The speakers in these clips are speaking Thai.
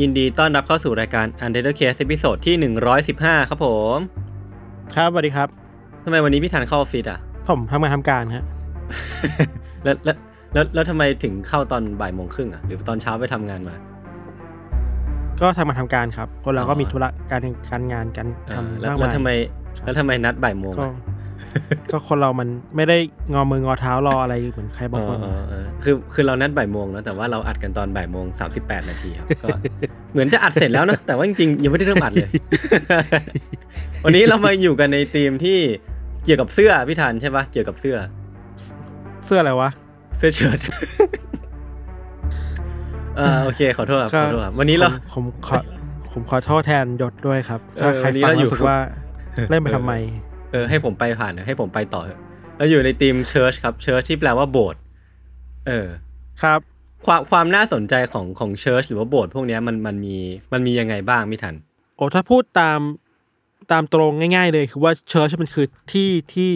ยินดีต้อนรับเข้าสู่รายการ Untitled Case ตอนที่ 115 ครับผม ครับสวัสดีครับทำไมวันนี้พี่ทันเข้าออฟฟิศอะ ผมทำงานทำการครับแล้วแล้วแล้วแล้วทำไมถึงเข้าตอนบ่ายโมงครึ่งอะ หรือตอนเช้าไปทำงานมา ก็ทำงานทำการครับคนเราก็อ๋อมีธุระการการงานกันเออทำแล้วมากแล้วมายทำไม แล้วทำไมนัดบ่ายโมงก็อะ ก็คนเรามันไม่ได้งอมืองอเท้ารออะไรเหมือนใครบางคนเออเออเออคือคือเรานัดบ่ายโมงเนอะแต่ว่าเราอัดกันตอนบ่ายโมงสามสิบแปดนาทีครับก็เหมือนจะอัดเสร็จแล้วนะแต่ว่าจริงๆยังไม่ได้เริ่มอัดเลย วันนี้เรามาอยู่กันในธีมที่เกี่ยวกับเสื้อพี่ทันใช่ปะเกี่ยวกับเสื้อ เสื้ออะไรวะ เสื้อเชิ้ตเออโอเคขอโทษครับก็ขอโทษครับวันนี้เราผมผมขอผมขอโทษแทนยศด้วยครับเอถ้าอใครวันนี้ฟังเราอยู่รู้สึกว่าเล่นไปทำไมเออให้ผมไปผ่านนะให้ผมไปต่อเถอะเราอยู่ในธีม church ครับ church ที่แปลว่าโบสถ์เออครับ ความความน่าสนใจของของ church หรือว่าโบสถ์พวกเนี้ยมันมันมีมันมียังไงบ้างพี่ธัญโอ้ถ้าพูดตามตามตรงง่าย ๆ เลยคือว่า church มันคือที่ที่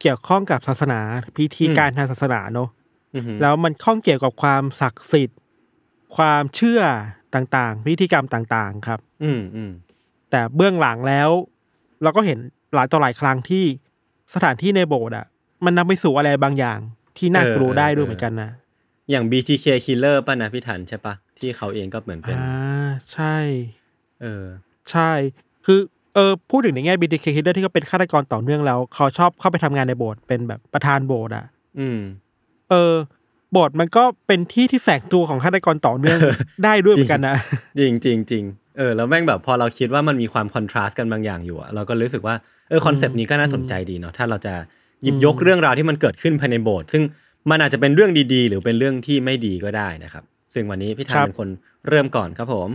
เกี่ยวข้องกับศาสนาพิธีการทางศาสนาเนอะอือหือแล้วมันข้องเกี่ยวกับความศักดิ์สิทธิ์ ความเชื่อต่างๆ พิธีกรรมต่างๆ ครับ อืมอืมแต่เบื้องหลังแล้ว เราก็เห็น หลายต่อหลายครั้งที่สถานที่ในโบสถ์อะ มันนำไปสู่อะไรบางอย่างที่น่ากลัวได้ด้วยเหมือนกันนะ อย่าง BTK Killer ป่ะนะพี่ทันใช่ปะที่เขาเองก็เหมือนเป็นอ่าใช่ เออ ใช่ คือเออพูดถึงในแง่ BTK Killer ที่เขาเป็นฆาตกรต่อเนื่องแล้ว เขาชอบเข้าไปทำงานในโบสถ์เป็นแบบประธานโบสถ์อะ อืม เออโบสถ์มันก็เป็นที่ที่แฝงตัวของฆาตกรต่อเนื่องได้ด้วยเหมือนกันนะ จริงจริงจริงเออแล้วแม่งแบบพอเราคิดว่ามันมีความคอนทราสต์กันบางอย่างอยู่อะเราก็รู้สึกว่าเออคอนเซปต์นี้ก็น่าสนใจดีเนาะถ้าเราจะหยิบยกเรื่องราวที่มันเกิดขึ้นภายในโบสถ์ซึ่งมันอาจจะเป็นเรื่องดีๆ หรือเป็นเรื่องที่ไม่ดีก็ได้นะครับ ซึ่งวันนี้พี่ทันครับเป็นคนเริ่มก่อนครับผม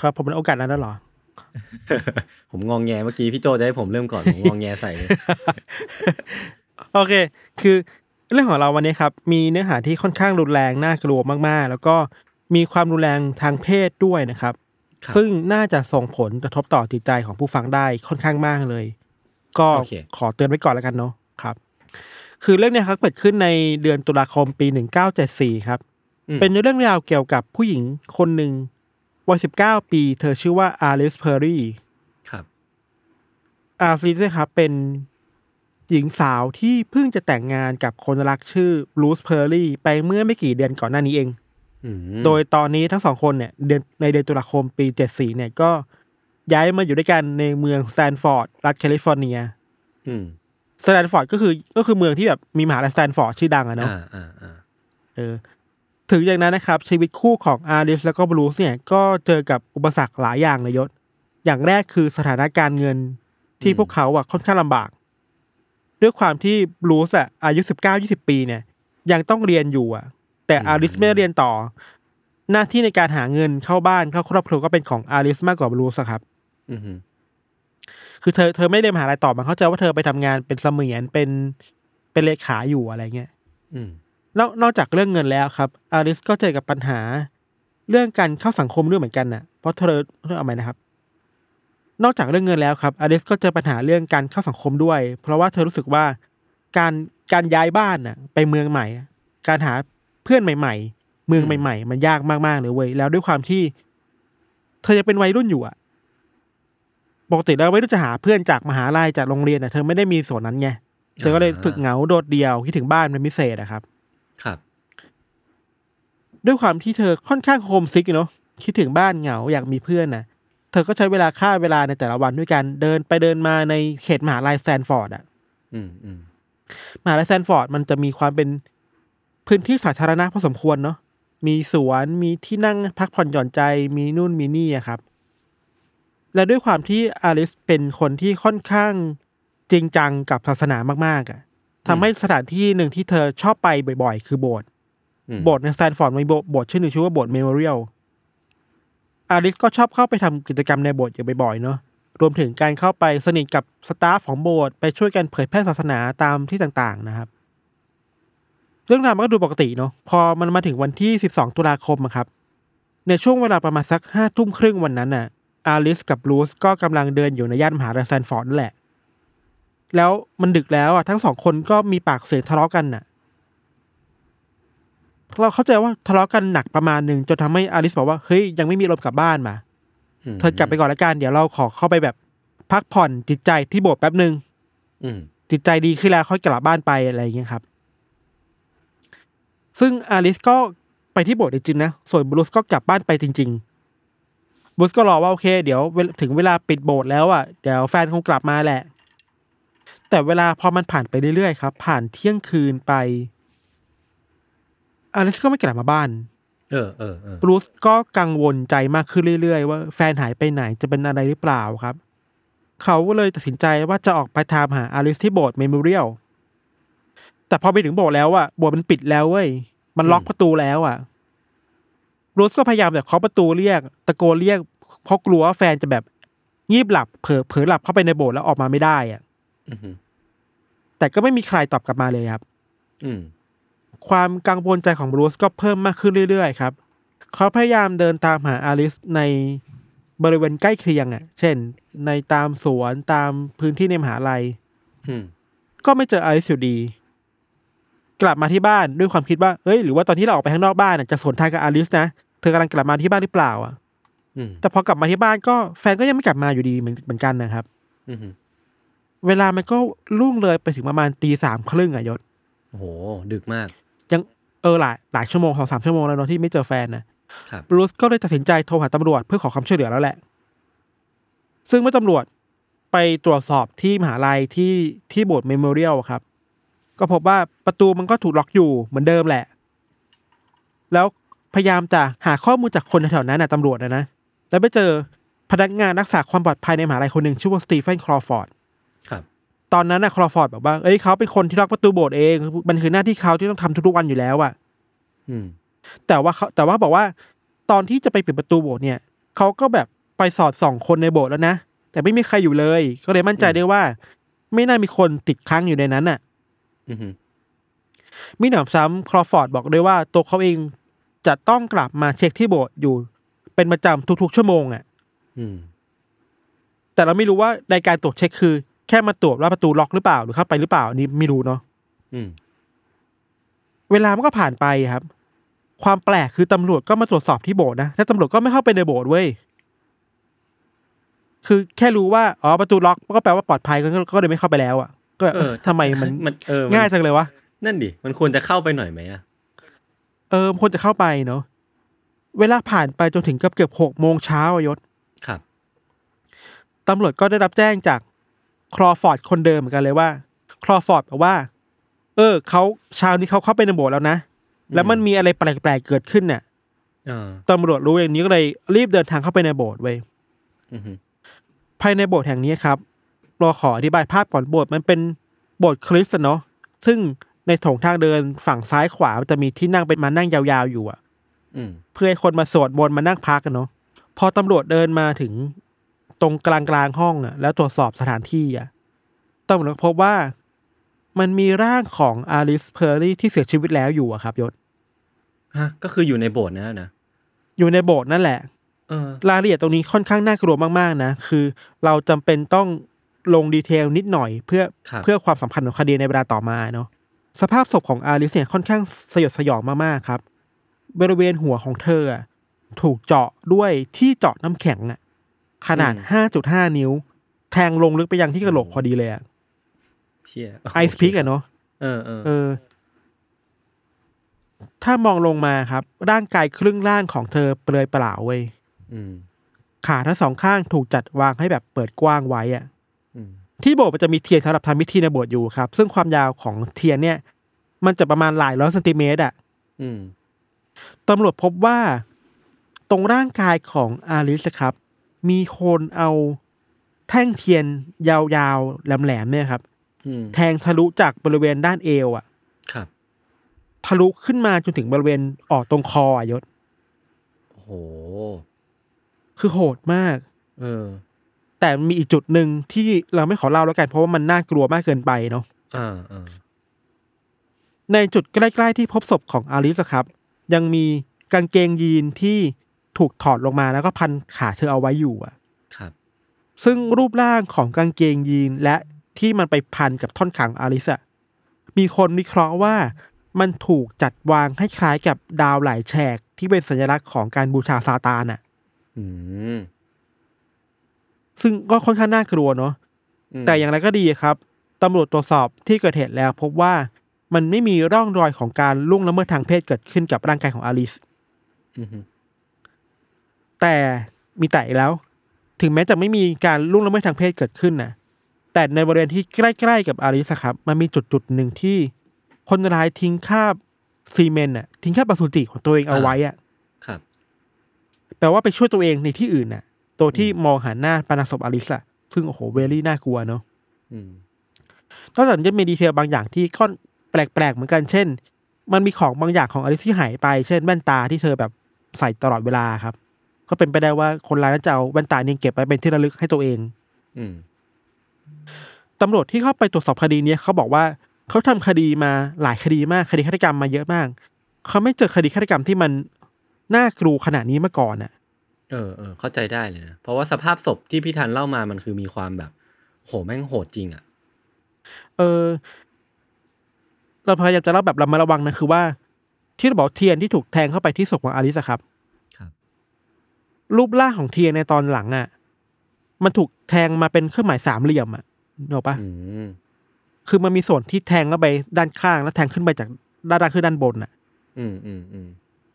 ครับผมเป็นโอกาสนั้นแล้วเหรอ ผมงองแงเมื่อกี้พี่โจจะให้ผมเริ่มก่อนผมงองแงใส่เลยโอเค คือ เรื่องของเราวันนี้ครับมีเนื้อหาที่ค่อนข้างรุนแรงน่ากลัวมากๆ แล้วก็มีความรุนแรงทางเพศด้วยนะครับครับซึ่งน่าจะส่งผลกระทบต่อจิตใจของผู้ฟังได้ค่อนข้างมากเลย ก็โอเคขอเตือนไว้ก่อนแล้วกันเนาะครับ คือเรื่องเนี้ยครับเกิดขึ้นในเดือนตุลาคมปี1974ครับอืมเป็นเรื่องราวเกี่ยวกับผู้หญิงคนหนึ่งวัย19ปี เธอชื่อว่าอาริสเพอร์รี่ครับอาซีนะครับเป็น หญิงสาวที่เพิ่งจะแต่งงานกับคนรักชื่อบรูซเพอร์รี่ไปเมื่อไม่กี่เดือนก่อนหน้านี้เองอืมโดยตอนนี้ทั้งสองคนเนี่ยเดือนในเดือนตุลาคมปี74เนี่ยก็ย้ายมาอยู่ด้วยกันในเมืองสแตนฟอร์ดรัฐแคลิฟอร์เนียอืมสแตนฟอร์ดก็คือก็คือเมืองที่แบบมีมหาลัยสแตนฟอร์ดชื่อดังอะเนาะอ่าอ่าอ่าเออ ถึงอย่างนั้นนะครับ ชีวิตคู่ของอาริสแล้วก็บรูซเนี่ย ก็เจอกับอุปสรรคหลายอย่างเลยยชญ์ อย่างแรกคือสถานการณ์เงินที่พวกเขาอะค่อนข้างลำบาก ด้วยความที่บรูซอะอายุสิบเก้ายี่สิบปีเนี่ย ยังต้องเรียนอยู่อะแต่อาริสไม่ได้เรียนต่อ หน้าที่ในการหาเงินเข้าบ้านเข้าครอบครัวก็เป็นของอาริสมากกว่าบรูซอะครับอืมคือเธอเธอไม่เรียนมหาลัยต่อมันเข้าใจว่าเธอไปทำงานเป็นเสมียนเป็นเป็นเลขาอยู่อะไรเงี้ยอืมนอกนอกจากเรื่องเงินแล้วครับ อาริสก็เจอกับปัญหา เรื่องการเข้าสังคมด้วยเหมือนกันน่ะ เพราะเธอเรื่องอะไรนะครับ นอกจากเรื่องเงินแล้วครับอาริสก็เจอปัญหาเรื่องการเข้าสังคมด้วย เพราะว่าเธอรู้สึกว่าการการย้ายบ้านน่ะไปเมืองใหม่อะการหาเพื่อนใหม่ ๆ เมืองใหม่ ๆ มันยากมากๆเลยเว้ยแล้วด้วยความที่ เธอยังเป็นวัยรุ่นอยู่อะปกติแล้ววัยรุ่นจะหาเพื่อนจากมหาลัยจากโรงเรียนน่ะเธอไม่ได้มีส่วนนั้นไงเธอก็เลยฝึกเหงาโดดเดี่ยวคิดถึงบ้านเป็นพิเศษอะครับ ครับ ด้วยความที่เธอค่อนข้างโฮมซิกเนาะคิดถึงบ้านเหงาอยากมีเพื่อนนะ เธอก็ใช้เวลาค่าเวลาในแต่ละวันด้วยกันเดินไปเดินมาในเขตมหาลัยแซนฟอร์ดอะอืมอืมมหาลัยแซนฟอร์ดมันจะมีความเป็นพื้นที่สาธารณะพอสมควรเนาะมีสวนมีที่นั่งพักผ่อนหย่อนใจมีนู่นมีนี่อะครับ และด้วยความที่อลิสเป็นคนที่ค่อนข้างจริงจังกับศาสนามากๆอะทำให้สถานที่หนึ่งที่เธอชอบไปบ่อยๆ คือโบสถ์อืมโบสถ์ในสแตนฟอร์ดมีโบโบสถ์ชื่อหนึ่งชื่อว่าโบสถ์เมโมเรียล อลิสก็ชอบเข้าไปทำกิจกรรมในโบสถ์อยู่บ่อยๆเนาะรวมถึงการเข้าไปสนิทกับ staff ของโบสถ์ไปช่วยกันเผยแพร่ศาสนาตามที่ต่างๆนะครับ เรื่องราวมันก็ดูปกติเนาะพอมันมาถึงวันที่ 12 ตุลาคมครับ ในช่วงเวลาประมาณสักห้าทุ่มครึ่งวันนั้นน่ะ อาลิสกับบรูซก็กำลังเดินอยู่ในย่านมหาลัยสแตนฟอร์ดนั่นแหละ แล้วมันดึกแล้วอะทั้งสองคนก็มีปากเสียงทะเลาะกันน่ะ เราเข้าใจว่าทะเลาะกันหนักประมาณหนึ่งจนทำให้อาลิสบอกว่าเฮ้ยยังไม่มีลมณ์กลับบ้านมามเธอกลับไปก่อนละกันเดี๋ยวเราขอเข้าไปแบบพักผ่อนจิตใจที่โบสถ์แป๊บหนึ่งอืมจิตใจดีขึ้นแล้วค่อยกลับบ้านไปอะไรอย่างเงี้ยครับ ซึ่งอาลิสก็ไปที่โบสถ์จริงๆนะส่วนบรูซก็กลับบ้านไปจริง ๆบรูซก็รอว่าโอเค เดี๋ยวเวลถึงเวลาปิดโบสถ์แล้วอะเดี๋ยวแฟนคงกลับมาแหละ แต่เวลาพอมันผ่านไปเรื่อยๆครับ ผ่านเที่ยงคืนไป อาลิสก็ไม่กลับมาบ้าน เออเออเออบรูซก็กังวลใจมากขึ้นเรื่อย ๆ ว่าแฟนหายไปไหนจะเป็นอะไรหรือเปล่าครับ เขาก็เลยตัดสินใจว่าจะออกไปตามหาอาลิสที่โบสถ์เมโมเรียลแต่พอไปถึงโบสถ์แล้วอะโบสถ์มันปิดแล้วเว้ยมันล็อกประตูแล้วอะบรูซก็พยายามแบบเคาะประตูเรียก ตะโกนเรียกเพราะกลัวว่าแฟนจะแบบงีบหลับเผลอเผลอหลับเข้าไปในโบสถ์แล้วออกมาไม่ได้อะอืมแต่ก็ไม่มีใครตอบกลับมาเลยครับ อืม ความกังวลใจของบรูซก็เพิ่มมากขึ้นเรื่อยๆครับ เขาพยายามเดินตามหาอาลิสในบริเวณใกล้เคียงอะ เช่น ในตามสวนตามพื้นที่ในมหาลัยอืมก็ไม่เจออาลิสอยู่ดี กลับมาที่บ้านด้วยความคิดว่าเอ้ยหรือว่าตอนที่เราออกไปข้างนอกบ้านน่ะจะสวนทางกับอาลิสนะเธอกำลังกลับมาที่บ้านหรือเปล่า อะอืมแต่พอกลับมาที่บ้านก็แฟนก็ยังไม่กลับมาอยู่ดีเหมือนเหมือนกันนะครับอืมเวลามันก็ล่วงเลยไปถึงประมาณตีสามครึ่งอะยศโอ้โหดึกมาก ยังเออหลายหลายชั่วโมงสองสามชั่วโมงแล้วเนาะที่ไม่เจอแฟนนะครับบรูซก็เลยตัดสินใจโทรหาตำรวจเพื่อขอความช่วยเหลือแล้วแหละ ซึ่งเมื่อตำรวจไปตรวจสอบที่มหาลัยที่ที่โบสถ์เมโมเรียลครับ ก็พบว่าประตูมันก็ถูกล็อกอยู่เหมือนเดิมแหละ แล้วพยายามจะหาข้อมูลจากคนแถวๆนั้นนะตำรวจนะนะแล้วไปเจอพนักงานรักษาความปลอดภัยในมหาลัยคนหนึ่งชื่อว่าสตีเฟนคลอฟอร์ดครับ ตอนนั้นนะคลอฟอร์ดบอกว่าเอ้ยเขาเป็นคนที่ล็อกประตูโบสถ์เอง มันคือหน้าที่เขาที่ต้องทำทุกๆวันอยู่แล้วอะอืมแต่ว่าเขาแต่ว่าบอกว่า ตอนที่จะไปปิดประตูโบสถ์เนี่ยเขาก็แบบไปสอดส่องคนในโบสถ์แล้วนะแต่ไม่มีใครอยู่เลย ก็เลยมั่นใจได้ว่า ไม่น่ามีคนติดค้างอยู่ในนั้นน่ะอืมมิหนำซ้ำคลอฟอร์ดบอกด้วยว่า ตัวเขาเองจะต้องกลับมาเช็คที่โบสถ์อยู่ เป็นประจำทุกๆชั่วโมงอะอืมแต่เราไม่รู้ว่าในการตรวจเช็คคือ แค่มาตรวจว่าประตูล็อกหรือเปล่าหรือเข้าไปหรือเปล่าอันนี้ไม่รู้เนาะอืม เวลามันก็ผ่านไปครับ ความแปลกคือตำรวจก็มาตรวจสอบที่โบสถ์นะแล้วตำรวจก็ไม่เข้าไปในโบสถ์เว้ยคือแค่รู้ว่าอ๋อประตูล็อกก็แปลว่าปลอดภัยก็ก็เลยไม่เข้าไปแล้วอะ ก็แบบเออทำไมมันมันเออง่ายจังเลยวะนั่นดิมันควรจะเข้าไปหน่อยไหมอะเออควรจะเข้าไปเนาะเวลาผ่านไปจนถึงเกือบเกือบหกโมงเช้าอะยศครับตำรวจก็ได้รับแจ้งจาก คลอฟอร์ดคนเดิมเหมือนกันเลยว่าคลอฟอร์ดบอกว่า เออเขาเช้านี้เขาเข้าไปในโบสถ์แล้วนะ แล้วมันมีอะไรแปลกๆเกิดขึ้นเนี่ยเออตำรวจรู้อย่างนี้ก็เลยรีบเดินทางเข้าไปในโบสถ์เว้ยอืมภายในโบสถ์แห่งนี้ครับเราขออธิบายภาพก่อนโบสถ์มันเป็นโบสถ์คริสต์อะเนาะซึ่งในโถงทางเดินฝั่งซ้ายขวามันจะมีที่นั่งเป็นม้านั่งยาวๆอยู่อะอืมเพื่อให้คนมาสวดมนต์มานั่งพักกันเนาะพอตำรวจเดินมาถึง ตรงกลางกลางๆห้องอะแล้วตรวจสอบสถานที่อะตำรวจพบว่ามันมีร่างของอาริสเพอร์รี่ที่เสียชีวิตแล้วอยู่อะครับยศฮะ ก็คืออยู่ในโบสถ์นะนะอยู่ในโบสถ์นั่นแหละเออรายละเอียดตรงนี้ค่อนข้างน่ากลัวมากๆนะคือ เราจำเป็นต้องลงดีเทลนิดหน่อย เพื่อครับเพื่อความสำคัญของคดีในเวลาต่อมาเนาะสภาพศพของอาริสเนี่ยค่อนข้างสยดสยองมากๆครับ บริเวณหัวของเธออะถูกเจาะด้วยที่เจาะน้ำแข็งอะ ขนาด 5.5 นิ้ว แทงลงลึกไปยังที่กระโหลกพอดีเลยอะเชี่ยไอซ์พิกอะเนาะเออเออเออถ้ามองลงมาครับ ร่างกายครึ่งล่างของเธอเปลือยเปล่าเว้ยอืมขาทั้งสองข้างถูกจัดวางให้แบบเปิดกว้างไว้อะอืมที่โบสถ์มันจะมีเทียนสำหรับทำพิธีในโบสถ์อยู่ครับ ซึ่งความยาวของเทียนเนี่ย มันจะประมาณหลายร้อยเซนติเมตรอะอืมตำรวจพบว่า ตรงร่างกายของอาลิสครับ มีคนเอาแท่งเทียนยาวๆแหลมๆเนี่ยครับอืมแทงทะลุจากบริเวณด้านเอวอะครับ ทะลุขึ้นมาจนถึงบริเวณออกตรงคออะยศโอ้โห คือโหดมาก เออ แต่มีอีกจุดหนึ่งที่เราไม่ขอเล่าแล้วกัน เพราะว่ามันน่ากลัวมากเกินไปเนาะ อ่าอ่าในจุดใกล้ ๆ ที่พบศพของอาลิสอะครับ ยังมีกางเกงยีนที่ ถูกถอดลงมาแล้วก็พันขาเธอเอาไว้อยู่อะครับ ซึ่งรูปร่างของกางเกงยีนและที่มันไปพันกับท่อนขาของอาลิสอะมีคนวิเคราะห์ว่ามันถูกจัดวางให้คล้ายกับดาวหลายแฉกที่เป็นสัญลักษณ์ของการบูชาซาตานอะอืมซึ่งก็ค่อนข้างน่ากลัวเนาะมแต่อย่างไรก็ดีครับตำรวจตรวจสอบที่เกิดเหตุแล้ว พบว่ามันไม่มีร่องรอยของการล่วงละเมิดทางเพศเกิดขึ้นกับร่างกายของอาลิสอืมฮึ แต่มีแต่อีกแล้ว ถึงแม้จะไม่มีการล่วงละเมิดทางเพศเกิดขึ้นนะแต่ในบริเวณที่ใกล้ๆกับอาริสอะครับ มันมีจุดจุดๆหนึ่งที่ คนร้ายทิ้งคราบซีเมนต์น่ะทิ้งคราบปสุจิของตัวเองเอาไว้อะครับแปลว่าไปช่วยตัวเองในที่อื่นน่ะ ตัวที่มองหันหน้าปานาศพอาริสอะซึ่งโอ้โหเวลี่น่ากลัวเนาะอืมนอกจากนี้จะมีดีเทลบางอย่างที่ก็แปลกๆเหมือนกันเช่น มันมีของบางอย่างของอาริสที่หายไป เช่นแว่นตาที่เธอแบบใส่ตลอดเวลาครับ ก็เป็นไปได้ว่าคนร้ายน่าจะเอาแว่นตานี้เก็บไว้เป็นที่ระลึกให้ตัวเอง อืมตำรวจที่เข้าไปตรวจสอบคดีเนี้ยเขาบอกว่าเขาทำคดีมาหลายคดีมากคดีฆาตกรรมมาเยอะมาก เขาไม่เจอคดีฆาตกรรมที่มันน่ากลัวขนาดนี้มาก่อนน่ะ เออเออเข้าใจได้เลยนะ เพราะว่าสภาพศพที่พี่ธันเล่ามามันคือมีความแบบ โหแม่งโหดจริงอะ เออ เราพยายามจะเล่าแบบระมัดระวังนะคือว่า ที่เราบอกเทียนที่ถูกแทงเข้าไปที่ศพของอาริสอะครับครับ รูปร่างของเทียนในตอนหลังอะ มันถูกแทงมาเป็นเครื่องหมายสามเหลี่ยมอะเนกอะปะอืมคือมันมีส่วนที่แทงเข้าไปด้านข้างแล้วแทงขึ้นไปจากด้านล่างขึ้นด้านบนอะ อืมอืมอืม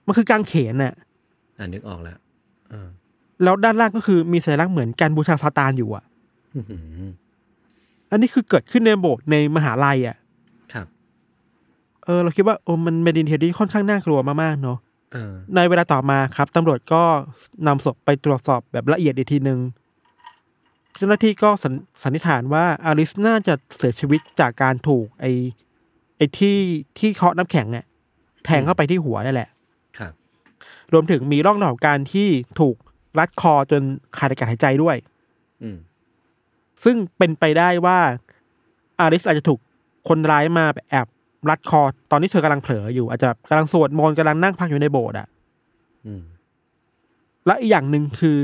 มันคือกางเขนน่ะอ่านึกออกแล้วเออแล้วด้านล่างก็คือมีสัญลักษณ์เหมือนการบูชาซาตานอยู่อะอื้อหืออันนี้คือเกิดขึ้นในโบสถ์ในมหาลัยอะ ครับ เออ เราคิดว่าโอ้มันเป็นดีเทลที่ค่อนข้างน่ากลัวมากๆเนาะเออ ในเวลาต่อมาครับตำรวจก็นำศพไปตรวจสอบแบบละเอียดอีกทีหนึ่งเจ้าหน้าที่ก็สันสันนิษฐานว่าอาริสน่าจะเสียชีวิตจากการถูก ไอไอที่ที่เคาะน้ำแข็งเนี่ยแทงเข้าไปที่หัวนั่นแหละ ครับ รวมถึงมีร่องรอยของการที่ถูกรัดคอจนขาดอากาศหายใจด้วย อืมซึ่งเป็นไปได้ว่าอาริสอาจจะถูกคนร้ายมาแอบ รัดคอตอนที่เธอกำลังเผลออยู่อาจจะกำลังสวดมนต์กำลังนั่งพักอยู่ในโบสถ์อะอืมและอีกอย่างหนึ่งคือ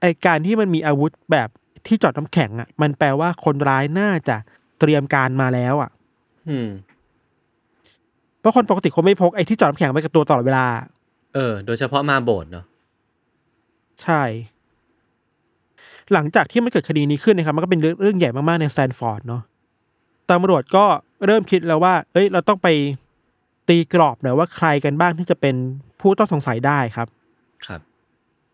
ไอการที่มันมีอาวุธแบบที่จอดน้ำแข็งอะมันแปลว่าคนร้ายน่าจะเตรียมการมาแล้วอะอืมเพราะคนปกติเขาไม่พกไอที่เจาะน้ำแข็งไว้กับตัวตลอดเวลา เออ โดยเฉพาะมาโบสถ์เนาะใช่ หลังจากที่มันเกิดคดีนี้ขึ้นนะครับ มันก็เป็นเรื่องเรื่องใหญ่มากๆในสแตนฟอร์ดเนาะตำรวจก็ เริ่มคิดแล้วว่า เอ้ย เราต้องไปตีกรอบหน่อยว่าใครกันบ้างที่จะเป็นผู้ต้องสงสัยได้ครับ ครับ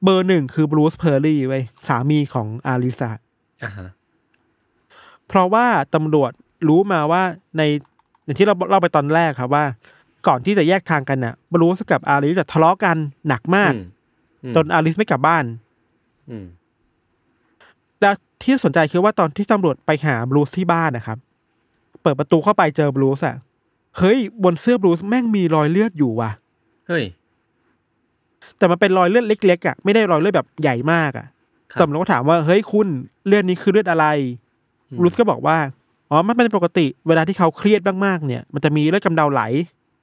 เบอร์หนึ่งคือบรูซเพอร์รี่เว้ยสามีของอาริสอะอ่าฮะเพราะว่าตำรวจรู้มาว่าในอย่างที่เราเล่าไปตอนแรกครับว่า ก่อนที่จะแยกทางกันน่ะบรูซกับอาริสจะทะเลาะกันหนักมากอืมอืมจนอาริสไม่กลับบ้านอืมแล้วที่สนใจคือว่าตอนที่ตำรวจไปหาบรูซที่บ้านนะครับ เปิดประตูเข้าไปเจอบรูซอะเฮ้ยบนเสื้อบรูซแม่งมีรอยเลือดอยู่ว่ะ เฮ้ย แต่มันเป็นรอยเลือดเล็กๆอะไม่ได้รอยเลือดแบบใหญ่มากอะครับ ตำรวจก็ถามว่าเฮ้ยคุณเลือดนี้คือเลือดอะไรอืมบรูซก็บอกว่าอ๋อมันเป็นปกติเวลาที่เขาเครียดมากๆเนี่ย มันจะมีเลือดกำเดาไหล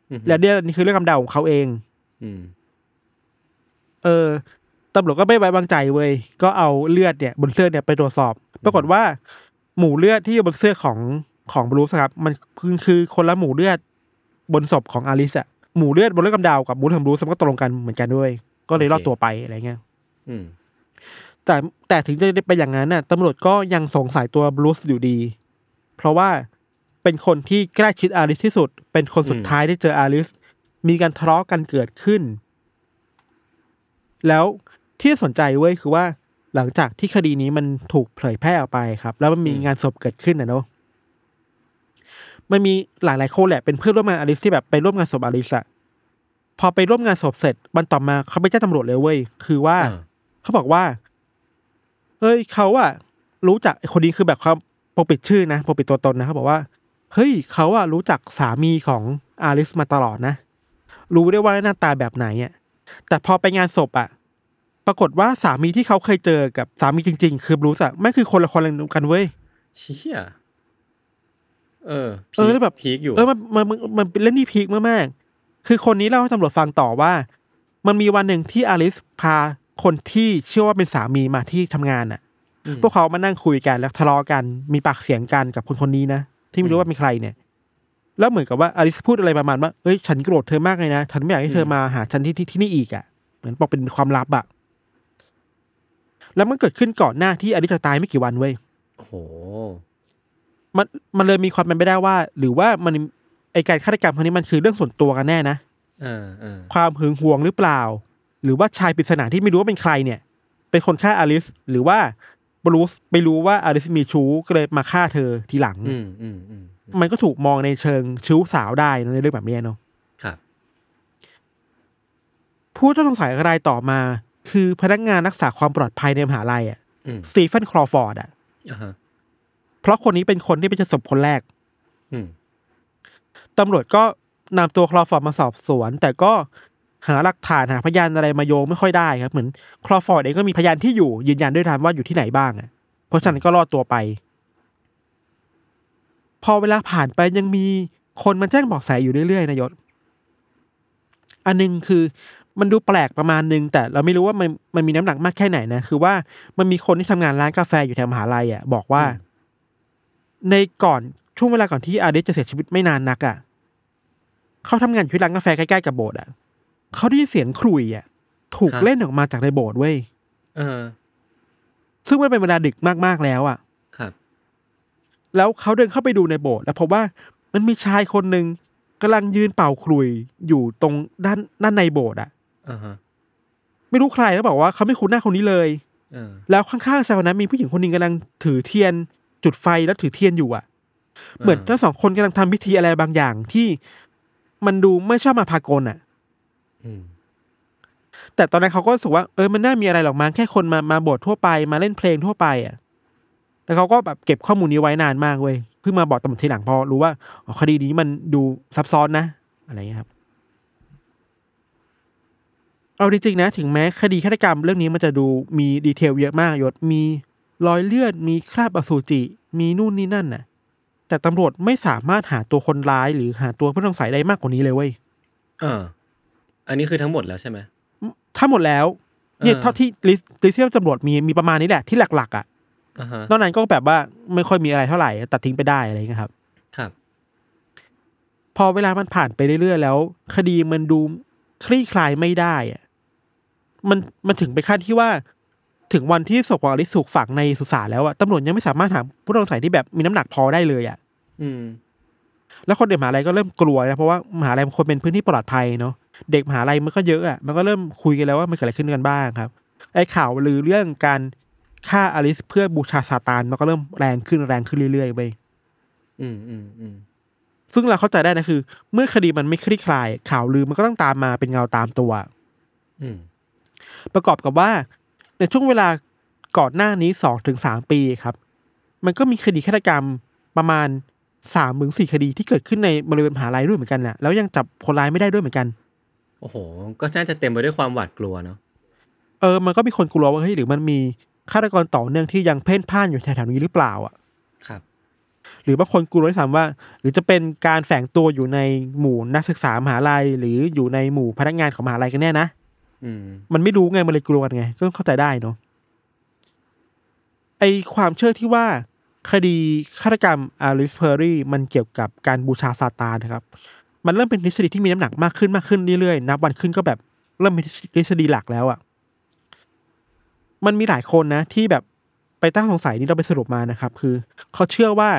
อืมและเลือดนี่คือเลือดกำเดาของเขาเอง อืมเออตำรวจก็ไม่ไว้วางใจเว้ย ก็เอาเลือดเนี่ยบนเสื้อเนี่ยไปตรวจสอบ ปรากฏว่า หมู่เลือดที่อยู่บนเสื้อของ ของบรูซครับมันคือคือคนละหมู่เลือดบนศพของอาริสอะหมู่เลือดบนเลือดกำเดากับหมู่เลือดของบรูซมันก็ตรงกันเหมือนกันด้วย ก็เลยรอดตัวไปอะไรเงี้ยอืมแต่แต่ถึงจะเป็นอย่างนั้นน่ะตำรวจก็ยังสงสัยตัวบรูซอยู่ดี เพราะว่าเป็นคนที่ใกล้ชิดอาริสที่สุด เป็นคนสุดอืมท้ายที่เจออาริส มีการทะเลาะกันเกิดขึ้น แล้วที่สนใจเว้ยคือว่าหหลังจากที่คดีนี้มันถูกเผยแพร่ออกไปครับ แล้วมันมีงานศพเกิดขึ้นนะเนาะ มันมีหลายหลายๆคนแหละเป็นเพื่อนร่วมงานอลิสที่แบบไปร่วมงานศพอลิสอะพอไปร่วมงานศพเสร็จวันต่อมาเขาไปแจ้งตำรวจเลยเว้ยคือว่าอ่าเขาบอกว่าเฮ้ยเขาอะรู้จักไอ้คนนี้คือแบบเขาปกปิดชื่อนะปกปิดตัวตนนะเขาบอกว่า เฮ้ยเขาอะรู้จักสามีของอาริสมาตลอดนะ รู้ได้ว่าหน้าตาแบบไหนอะแต่พอไปงานศพอะปรากฏว่าสามีที่เขาเคยเจอกับสามีจริง ๆ คือบรูซอะไม่งคือคนละคนกันเว้ยเชี่ย เออเออแล้วแบบพีคอยู่เออมันมันมันมันเป็นเรื่องที่พีคมากๆคือคนนี้เล่าให้ตำรวจฟังต่อว่า มันมีวันหนึ่งที่อาริสพาคนที่เชื่อว่าเป็นสามีมาที่ทำงานน่ะ พวกเขามานั่งคุยกันแล้วทะเลาะกันมีปากเสียงกันกับคนคนนี้นะที่ไม่รู้ว่าเป็นใครเนี่ย แล้วเหมือนกับว่าอาริสพูดอะไรประมาณว่าเอ้ยฉันโกรธเธอมากเลยนะฉันไม่อยากให้เธอมาหาฉันที่ที่ที่นี่อีกอะ เหมือนบอกเป็นความลับอะแล้วมันเกิดขึ้นก่อนหน้าที่อาริสจะตายไม่กี่วันเว้ยโอ้โห มันมันเลยมีความเป็นไปได้ว่า หรือว่ามันไอการฆาตกรรมครั้งนี้มันคือเรื่องส่วนตัวกันแน่นะเออเออความหึงหวงหรือเปล่า หรือว่าชายปริศนาที่ไม่รู้ว่าเป็นใครเนี่ย เป็นคนฆ่าอลิส หรือว่าบรูซไม่รู้ว่าอลิสมีชู้ก็เลยมาฆ่าเธอทีหลังอืมอืมอืมมันก็ถูกมองในเชิงชู้สาวได้นะในเรื่องแบบนี้เนาะครับผู้ต้องสงสัยรายต่อมา คือพนักงานรักษาความปลอดภัยในมหาลัยอะอืมสตีเฟนครอว์ฟอร์ดอะอ่าฮะ เพราะคนนี้เป็นคนที่ไปเจอศพคนแรกอืมตำรวจก็นำตัวครอว์ฟอร์ดมาสอบสวน แต่ก็หาหลักฐานหาพยานอะไรมาโยงไม่ค่อยได้ครับ เหมือนครอว์ฟอร์ดเองก็มีพยานที่อยู่ยืนยันด้วยทันว่าอยู่ที่ไหนบ้างอะเพราะฉะนั้นก็รอดตัวไป พอเวลาผ่านไปยังมีคนมาแจ้งเบาะแสอยู่เรื่อยๆนายศ อันหนึงคือมันดูแปลกประมาณนึง แต่เราไม่รู้ว่ามันมันมีน้ำหนักมากแค่ไหนนะ คือว่ามันมีคนที่ทำงานร้านกาแฟอยู่แถวมหาลัยอะบอกว่า ในก่อนช่วงเวลาก่อนที่อาเดสจะเสียชีวิตไม่นานนักอะเขาทำงานอยู่ที่ร้านกาแฟใกล้ๆกับโบสถ์อะเขาได้ยินเสียงขลุ่ยอะ ถูกเล่นออกมาจากในโบสถ์เว้ยเออ ซึ่งมันเป็นเวลาดึกมากๆแล้วอะ ครับ แล้วเขาเดินเข้าไปดูในโบสถ์แล้วพบว่ามันมีชายคนหนึ่งกำลังยืนเป่าขลุ่ยอยู่ตรงด้านด้านในโบสถ์อะอ่าฮะไม่รู้ใครแล้วบอกว่าเขาไม่คุ้นหน้าคนนี้เลยเออแล้วข้างๆชายคนนั้นมีผู้หญิงคนหนึ่งกำลังถือเทียน จุดไฟแล้วถือเทียนอยู่อะ เหมือนทั้งสองคนกำลังทำพิธีอะไรบางอย่างที่มันดูไม่ชอบมาพากลอะอืมแต่ตอนนั้นเขาก็รู้สึกว่าเออมันน่ามีอะไรหรอกมั้งแค่คนมามาโบสถ์ทั่วไปมาเล่นเพลงทั่วไปอะแล้วเขาก็แบบเก็บข้อมูลนี้ไว้นานมากเว้ยเพิ่งมาบอกตำรวจทีหลังพอรู้ว่าอ๋อคดีนี้มันดูซับซ้อนนะ อะไรเงี้ยครับเอาจริงๆนะ ถึงแม้คดีฆาตกรรมเรื่องนี้มันจะดูมีดีเทลเยอะมากยศมี รอยเลือดมีคราบอสุจิมีนู่นนี่นั่นน่ะ แต่ตำรวจไม่สามารถหาตัวคนร้ายหรือหาตัวผู้ต้องสงสัยได้มากกว่านี้เลยเว้ยเออ อันนี้คือทั้งหมดแล้วใช่ไหมถ้าหมดแล้วเนี่ยเออเท่าที่ list list ที่ตำรวจมีมีประมาณนี้แหละที่หลัก ๆ อะอ่าฮะนอกนั้นก็แบบว่าไม่ค่อยมีอะไรเท่าไหร่ ตัดทิ้งไปได้อะไรอย่างเงี้ยครับ ครับ พอเวลามันผ่านไปเรื่อยๆแล้ว คดีมันดูคลี่คลายไม่ได้อะมันมันถึงไปขั้นที่ว่า ถึงวันที่ศพของอาริสถูกฝังในสุสานแล้วอะตำรวจยังไม่สามารถหาผู้ต้องสงสัยที่แบบมีน้ำหนักพอได้เลยอะอืม แล้วคนเด็กมหาลัยก็เริ่มกลัวนะเพราะว่ามหาลัยมันควรเป็นพื้นที่ปลอดภัยเนาะเด็กมหาลัยมันก็เยอะอะมันก็เริ่มคุยกันแล้วว่ามันเกิดอะไรขึ้นกันบ้างครับ ไอ้ข่าวลือเรื่องการฆ่าอลิสเพื่อบูชาซาตานมันก็เริ่มแรงขึ้นแรงขึ้นเรื่อยๆไปอืมอืมอืมซึ่งเราเข้าใจได้นะคือ เมื่อคดีมันไม่คลี่คลาย ข่าวลือมันก็ต้องตามมาเป็นเงาตามตัว อืมประกอบกับว่า ในช่วงเวลาก่อนหน้านี้สองถึงสามปีครับ มันก็มีคดีฆาตกรรมประมาณสามถึงสี่คดีที่เกิดขึ้นในบริเวณมหาลัยด้วยเหมือนกันนะแล้วยังจับคนร้ายไม่ได้ด้วยเหมือนกัน โอ้โห ก็น่าจะเต็มไปด้วยความหวาดกลัวเนาะเออ มันก็มีคนกลัวว่าเฮ้ยหรือมันมีฆาตกรต่อเนื่องที่ยังเพ่นพ่านอยู่แถวๆนี้หรือเปล่าอะครับ หรือบางคนกลัวด้วยซ้ำว่า หรือจะเป็นการแฝงตัวอยู่ในหมู่นักศึกษามหาลัย หรืออยู่ในหมู่พนักงานของมหาลัยกันแน่นะอื มมันไม่รู้ไงมันเลยกลัวกันไง ก็เข้าใจได้เนาะไอความเชื่อที่ว่าคดีฆาตกรรมอาริสเพอร์รี่มันเกี่ยวกับการบูชาซาตานนะครับ มันเริ่มเป็นทฤษฎีที่มีน้ำหนักมากขึ้นมากขึ้นเรื่อยๆนับวันขึ้นก็แบบเริ่มเป็นทฤษฎีหลักแล้วอะ่ะ มันมีหลายคนนะ ที่แบบไปตั้งสงสัยนี่เราไปสรุปมานะครับ คือ เขาเชื่อว่า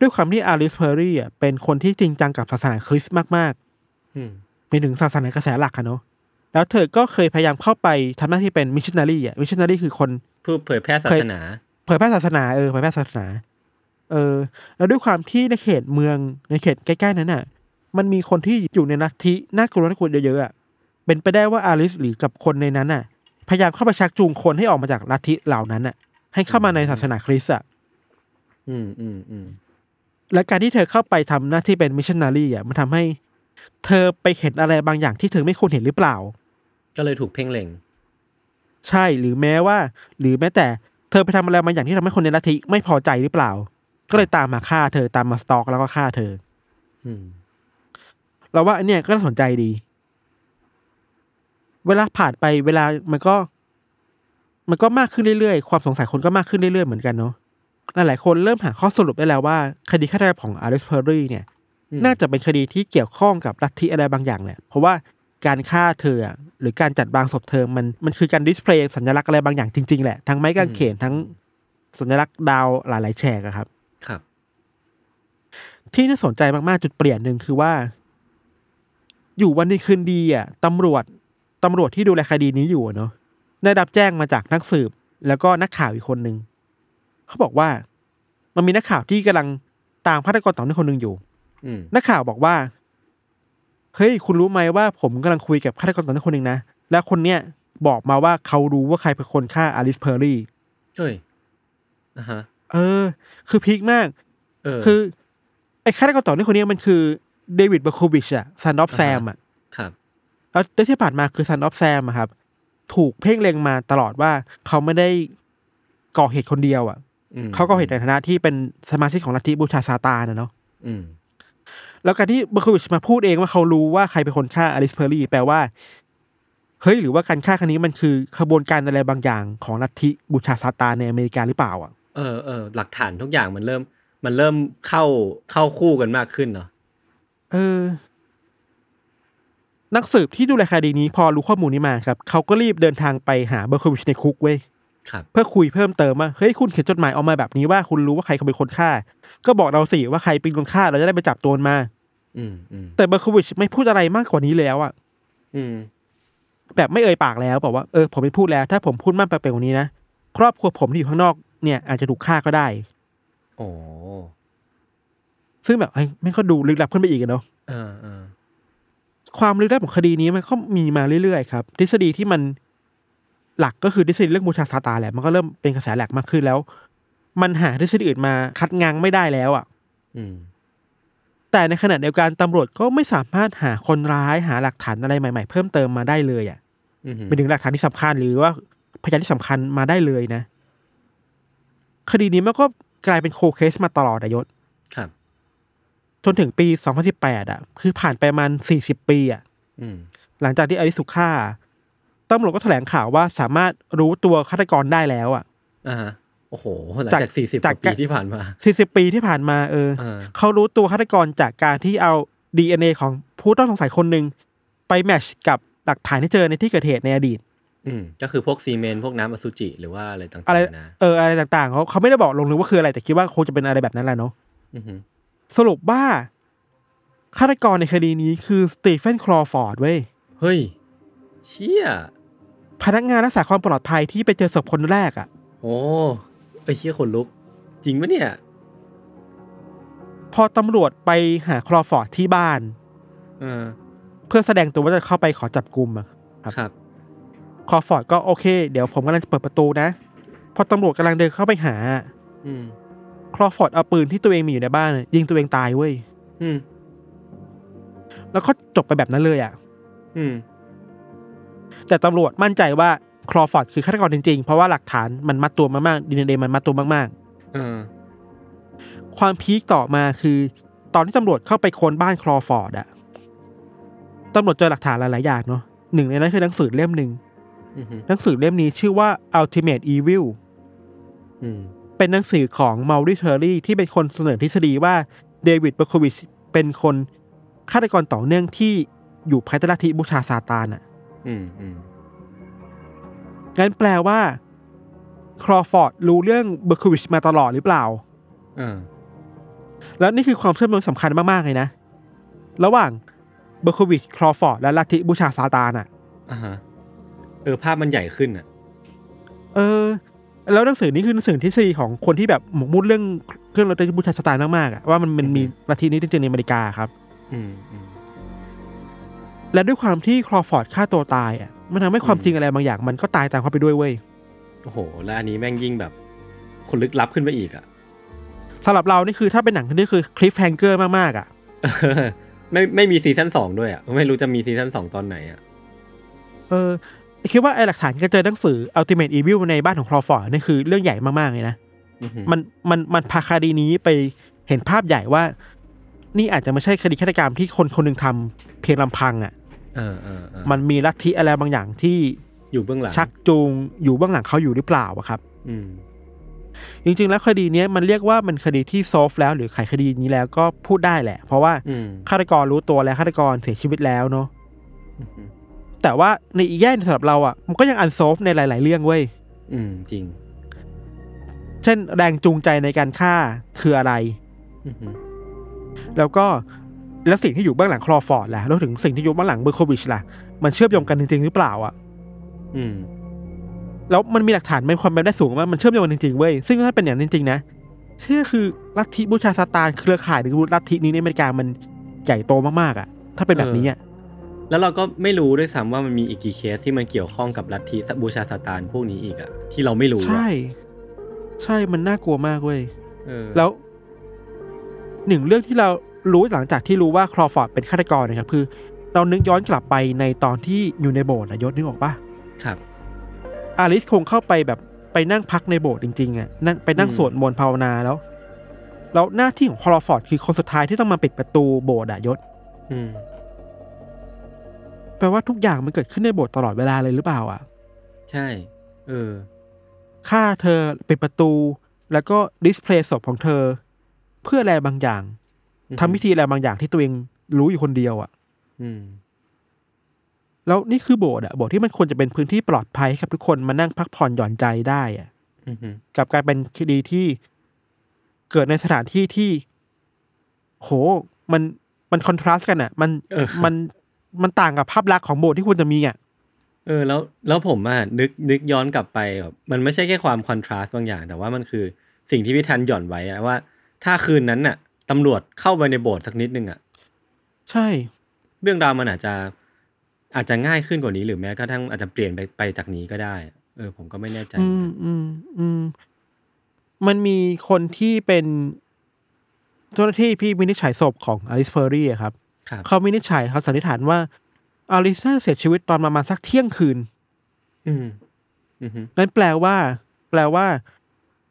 ด้วยความที่อาริสเพอร์รี่อะเป็นคนที่จริงจังกับศาสนาคริสต์มากๆอืมเป็นถึงศาสนากระแสหลักอะเนาะ แล้วเธอก็เคยพยายามเข้าไปทำหน้าที่เป็นมิชชันนารีอะมิชชันนารีคือคนผู้เผยแพร่ศาสนา เผยแพร่ศาสนาเออเผยแพร่ศาสนา เออ แล้วด้วยความที่ในเขตเมืองในเขตใกล้ๆนั้นน่ะ มันมีคนที่อยู่ในลัทธิน่ากลัวน่ากลัวเยอะๆอะเป็นไปได้ว่าอาริสหรือกับคนในนั้นน่ะ พยายามเข้าไปชักจูงคนให้ออกมาจากลัทธิเหล่านั้นน่ะ ให้เข้ามาในศาสนาคริสต์อะอืมอืมอืมและการที่เธอเข้าไปทำหน้าที่เป็นมิชชันนารีอะมันทำให้ เธอไปเห็นอะไรบางอย่างที่เธอไม่ควรเห็นหรือเปล่า ก็เลยถูกเพ่งเล็ง ใช่หรือแม้ว่า หรือแม้แต่เธอไปทำอะไรบางอย่างที่ทำให้คนในลัทธิไม่พอใจหรือเปล่า ก็เลยตามมาฆ่าเธอตามมาสตอกแล้วก็ฆ่าเธอ อืมเราว่าอันเนี้ยก็น่าสนใจดี เวลาผ่านไปเวลามันก็ มันก็มากขึ้นเรื่อยๆ ความสงสัยคนก็มากขึ้นเรื่อยๆเหมือนกันเนาะหลายๆคนเริ่มหาข้อสรุปได้แล้วว่า คดีฆาตกรรมของอาริสเพอร์รี่เนี่ยอืมน่าจะเป็นคดีที่เกี่ยวข้องกับลัทธิอะไรบางอย่างแหละเพราะว่า การฆ่าเธออะหรือการจัดวางศพเธอมันมันคือการ display สัญลักษณ์อะไรบางอย่างจริงๆ แหละ ทั้งไม้กางเขนทั้งสัญลักษณ์ดาวหลายๆแฉกอะครับ ครับ ที่น่าสนใจมากๆจุดเปลี่ยนหนึ่งคือว่า อยู่วันดีคืนดีอะตำรวจตำรวจที่ดูแลคดีนี้อยู่อะเนาะได้รับแจ้งมาจากนักสืบ แล้วก็นักข่าวอีกคนหนึ่งเขาบอกว่า มันมีนักข่าวที่กำลังตามฆาตกรต่อเนื่องคนหนึ่งอยู่อืมนักข่าวบอกว่า เฮ้ยคุณรู้ไหมว่าผมกำลังคุยกับฆาตกรต่อเนื่องคนหนึ่งนะแล้วคนเนี้ยบอกมาว่าเขารู้ว่าใครเป็นคนฆ่าอาริสเพอร์รี่เฮ้ยอะฮะเออ คือ peak มากเออคือไอ้ฆาตกรต่อเนื่องคนเนี้ยมันคือเดวิดเบอร์โควิชอะ Son of อ่าฮะแซมอะครับแล้วที่ผ่านมาคือ Son of Sam อะครับ ถูกเพ่งเล็งมาตลอดว่าเขาไม่ได้ก่อเหตุคนเดียวอะอืมเขาก่อเหตุในฐานะที่เป็นสมาชิกของลัทธิบูชาซาตานนะเนาะอืม แล้วการที่เบอร์โควิชมาพูดเองว่าเขารู้ว่าใครเป็นคนฆ่าอาริสเพอร์รี่แปลว่า เฮ้ย หรือว่าการฆ่าครั้งนี้มันคือขบวนการอะไรบางอย่างของลัทธิบูชาซาตานในอเมริกาหรือเปล่าอะเออเออหลักฐานทุกอย่างมันเริ่ม มันเริ่มเข้าเข้าคู่กันมากขึ้นเนาะเออ นักสืบที่ดูแลคดีนี้พอรู้ข้อมูลนี้มาครับ เขาก็รีบเดินทางไปหาเบอร์โควิชในคุกเว้ย เพื่อคุยเพิ่มเติมว่าเฮ้ยคุณเขียนจดหมายออกมาแบบนี้ว่าคุณรู้ว่าใครเป็นคนฆ่า ก็บอกเราสิว่าใครเป็นคนฆ่าเราจะได้ไปจับตัวมันมาอืมอืมแต่เบอร์โควิชไม่พูดอะไรมากกว่านี้แล้วอะอืมแบบไม่เอ่ยปากแล้วบอกว่าเออผมไม่พูดแล้ว ถ้าผมพูดมากไปกว่านี้นะครอบครัวผมที่อยู่ข้างนอกเนี่ย อาจจะถูกฆ่าก็ได้ โอ้ซึ่งแบบเฮ้ยไม่ก็ดูลึกลับขึ้นไปอีกอะเนาะเออเออความลึกลับของคดีนี้มันก็มีมาเรื่อยๆครับ ทฤษฎีที่มัน หลักก็คือทฤษฎีเรื่องบูชาซาตานแหละมันก็เริ่มเป็นกระแสหลักมากขึ้นแล้ว มันหาทฤษฎีอื่นมาคัดง้างไม่ได้แล้วอะอืมแต่ในขณะเดียวกันตำรวจก็ไม่สามารถหาคนร้ายหาหลักฐานอะไรใหม่ ๆ เพิ่มเติมมาได้เลยอะอืมเป็นถึงหลักฐานที่สำคัญหรือว่าพยานที่สำคัญมาได้เลยนะ คดีนี้มันก็กลายเป็นโคเคสมาตลอดอะยศครับจนถึงปี 2018 อะ คือผ่านไปประมาณ40 ปีอะอืมหลังจากที่อลิสุฆ่า ตำรวจก็แถลงข่าวว่าสามารถรู้ตัวฆาตกรได้แล้วอะอ่าฮะโอ้โหหลังจากจากสี่สิบกจากว่าปีที่ผ่านมา40ปีที่ผ่านมาเออเออ เขารู้ตัวฆาตกรจากการที่เอา DNA ของผู้ต้องสงสัยคนหนึ่งไปแมทช์กับหลักฐานที่เจอในที่เกิดเหตุในอดีต อืมก็คือพวกซีเมนต์พวกน้ำอสุจิหรือว่าอะไรต่างอะไรๆนะเอออะไรต่างๆเขาเขาไม่ได้บอกลงลึกว่าคืออะไรแต่คิดว่าคงจะเป็นอะไรแบบนั้นแหละเนาะอือฮึสรุปว่าฆาตกรในคดีนี้คือสตีเฟนคลอฟอร์ดเว้ยเฮ้ย เชี่ยพนักงานรักษาความปลอดภัยที่ไปเจอศพคนแรกอะ่ะ โอ้ไปเชี่ยขนลุก จริงปะเนี่ย พอตำรวจไปหาครอว์ฟอร์ดที่บ้านเออเพื่อแสดงตัวว่าจะเข้าไปขอจับกลุ่มอะครับครับ ครอว์ฟอร์ดก็โอเค เดี๋ยวผมกำลังจะเปิดประตูนะ พอตำรวจกำลังเดินเข้าไปหา อืมครอว์ฟอร์ดเอาปืนที่ตัวเองมีอยู่ในบ้าน ยิงตัวเองตายเว้ย อืม แล้วก็จบไปแบบนั้นเลยอะ่ะ อืม แต่ตำรวจมั่นใจว่าครอว์ฟอร์ดคือฆาตกรจริงๆ เพราะว่าหลักฐานมันมัดตัวมามากดีเอ็นเอมันมัดตัวมากเออๆความพีคต่อมาคือ ตอนที่ตำรวจเข้าไปค้นบ้านคลอฟอร์ดอะตำรวจเจอหลักฐานหลายๆอย่างเนาะหนึ่งในนั้นคือหนังสือเล่มหนึ่งอือฮึหนังสือเล่มนี้ชื่อว่า Ultimate Evil อืมเป็นหนังสือของมา r ริเทอรี่ที่เป็นคนเสนอทฤษฎีว่าเดวิดเบอร์โควิชเป็นคนฆาตกรต่อเนื่องที่อยู่ภายใต้ลัทธิบูชาซาตานอะ อืมอืมงั้นแปลว่าครอว์ฟอร์ดรู้เรื่องเบอร์โควิชมาตลอดหรือเปล่าเออแล้วนี่คือความเชื่อมโยงสำคัญมากๆเลยนะ ระหว่างเบอร์โควิชครอว์ฟอร์ดและลัทธิบูชาซาตานอะอ่าฮะเออภาพมันใหญ่ขึ้นอะ เออ แล้วหนังสือนี้คือหนังสือทฤษฎีของคนที่แบบหมกมุ่นเรื่องเรื่องลัทธิบูชาซาตานมากๆอะว่ามันมันมีลัทธินี้จริงๆในอเมริกาครับ อืมอืม และด้วยความที่ครอว์ฟอร์ดฆ่าตัวตายอะมันทำให้ความจริงอะไรบางอย่าง มันก็ตายตามเขาไปด้วยเว้ยโอ้โห แล้วอันนี้แม่งยิ่งแบบ คนลึกลับขึ้นไปอีกอะสำหรับเรานี่คือถ้าเป็นหนังนี่คือ cliffhanger มากๆอะไม่ไม่มี season สองด้วยอะไม่รู้จะมี season สองตอนไหนอะเออคิดว่าไอหลักฐานการเจอหนังสือ Ultimate Evil ในบ้านของครอว์ฟอร์ดนี่คือเรื่องใหญ่มากๆเลยนะอือหือมันมันมันพาคดีนี้ไปเห็นภาพใหญ่ว่า นี่อาจจะไม่ใช่คดีฆาตกรรมที่คนคนหนึ่งทำเพียงลำพังอะ เออเออเออมันมีลัทธิอะไรบางอย่างที่อยู่เบื้องหลังชักจูงอยู่เบื้องหลังเขาอยู่หรือเปล่าอะครับ อืมจริงๆแล้วคดีเนี้ยมันเรียกว่ามันคดีที่ซอฟแล้วหรือไขคดีนี้แล้วก็พูดได้แหละ เพราะว่าอืมฆาตกรรู้ตัวแล้วฆาตกรเสียชีวิตแล้วเนาะอือหือแต่ว่าในอีกแง่หนึ่งสำหรับเราอะมันก็ยังอันซอฟในหลาย ๆ เรื่องเว้ยอืม จริง เช่นแรงจูงใจในการฆ่าคืออะไรอือหือแล้วก็ แล้วสิ่งที่อยู่เบื้องหลังคลอฟอร์ดล่ะแล้วถึงสิ่งที่อยู่เบื้องหลังเบอร์โควิชล่ะมันเชื่อมโยงกันจริง ๆ หรือเปล่าอะอืมแล้วมันมีหลักฐานมีความเป็นไปได้สูงว่ามันเชื่อมโยงกันจริงๆเว้ยซึ่งถ้าเป็นอย่างนั้นจริงๆนะเชื่อคือลัทธิบูชาซาตานเครือข่ายหรือลัทธินี้ในอเมริกามันใหญ่โตมากๆอะ ถ้าเป็นแบบนี้อะแล้วเราก็ไม่รู้ด้วยซ้ำว่ามันมีอีกกี่เคสที่มันเกี่ยวข้องกับลัทธิบูชาซาตานพวกนี้อีกอะที่เราไม่รู้อะใช่ ใช่มันน่ากลัวมากเว้ยเออแล้วหนึ่งเรื่องที่เรา รู้หลังจากที่รู้ว่าคลอฟอร์ดเป็นฆาตกรนะครับคือ เรานึกย้อนกลับไปในตอนที่อยู่ในโบสถ์อะยศนึกออกปะครับ อาริสคงเข้าไปแบบไปนั่งพักในโบสถ์จริงๆอะนั่งไปนั่งอืมสวดมนต์ภาวนาแล้ว แล้วหน้าที่ของคลอฟอร์ดคือคนสุดท้ายที่ต้องมาปิดประตูโบสถ์อะยศอืมแปลว่าทุกอย่างมันเกิดขึ้นในโบสถ์ตลอดเวลาเลยหรือเปล่าอะ ใช่ เออฆ่าเธอปิดประตู แล้วก็ดิสเพลย์ศพของเธอ เพื่ออะไรบางอย่างอือฮึ ทำพิธีอะไรบางอย่างที่ตัวเองรู้อยู่คนเดียวอะอืมแล้วนี่คือโบสถ์อะโบสถ์ที่มันควรจะเป็นพื้นที่ปลอดภัยให้กับทุกคนมานั่งพักผ่อนหย่อนใจได้อะอือหือกลับกลายเป็นคดีที่เกิดในสถานที่ที่ โห มันมันคอนทราสต์กันอะมันเออมันมันต่างกับภาพลักษณ์ของโบสถ์ที่ควรจะมีอะเออ แล้วแล้วผมอะนึกนึกย้อนกลับไปแบบมันไม่ใช่แค่ความคอนทราสต์บางอย่าง แต่ว่ามันคือสิ่งที่พี่ทันหย่อนไว้อะว่า ถ้าคืนนั้นน่ะ ตำรวจเข้าไปในโบสถ์สักนิดนึงอะใช่ เรื่องราวมันอาจจะอาจจะง่ายขึ้นกว่านี้หรือแม้กระทั่งอาจจะเปลี่ยนไปไปจากนี้ก็ได้ เออ ผมก็ไม่แน่ใจอืเหมือนมกันอืมอืมมันมีคนที่เป็นเจ้าหน้าที่ที่วินิจฉัยศพของอลิสเพอร์รี่ครับ ครับ เขาวินิจฉัยเขาสันนิษฐานว่าอลิสน่าจะเสียชีวิตตอนประมาณสักเที่ยงคืนอืมอือหือนั่นแปลว่า แปลว่า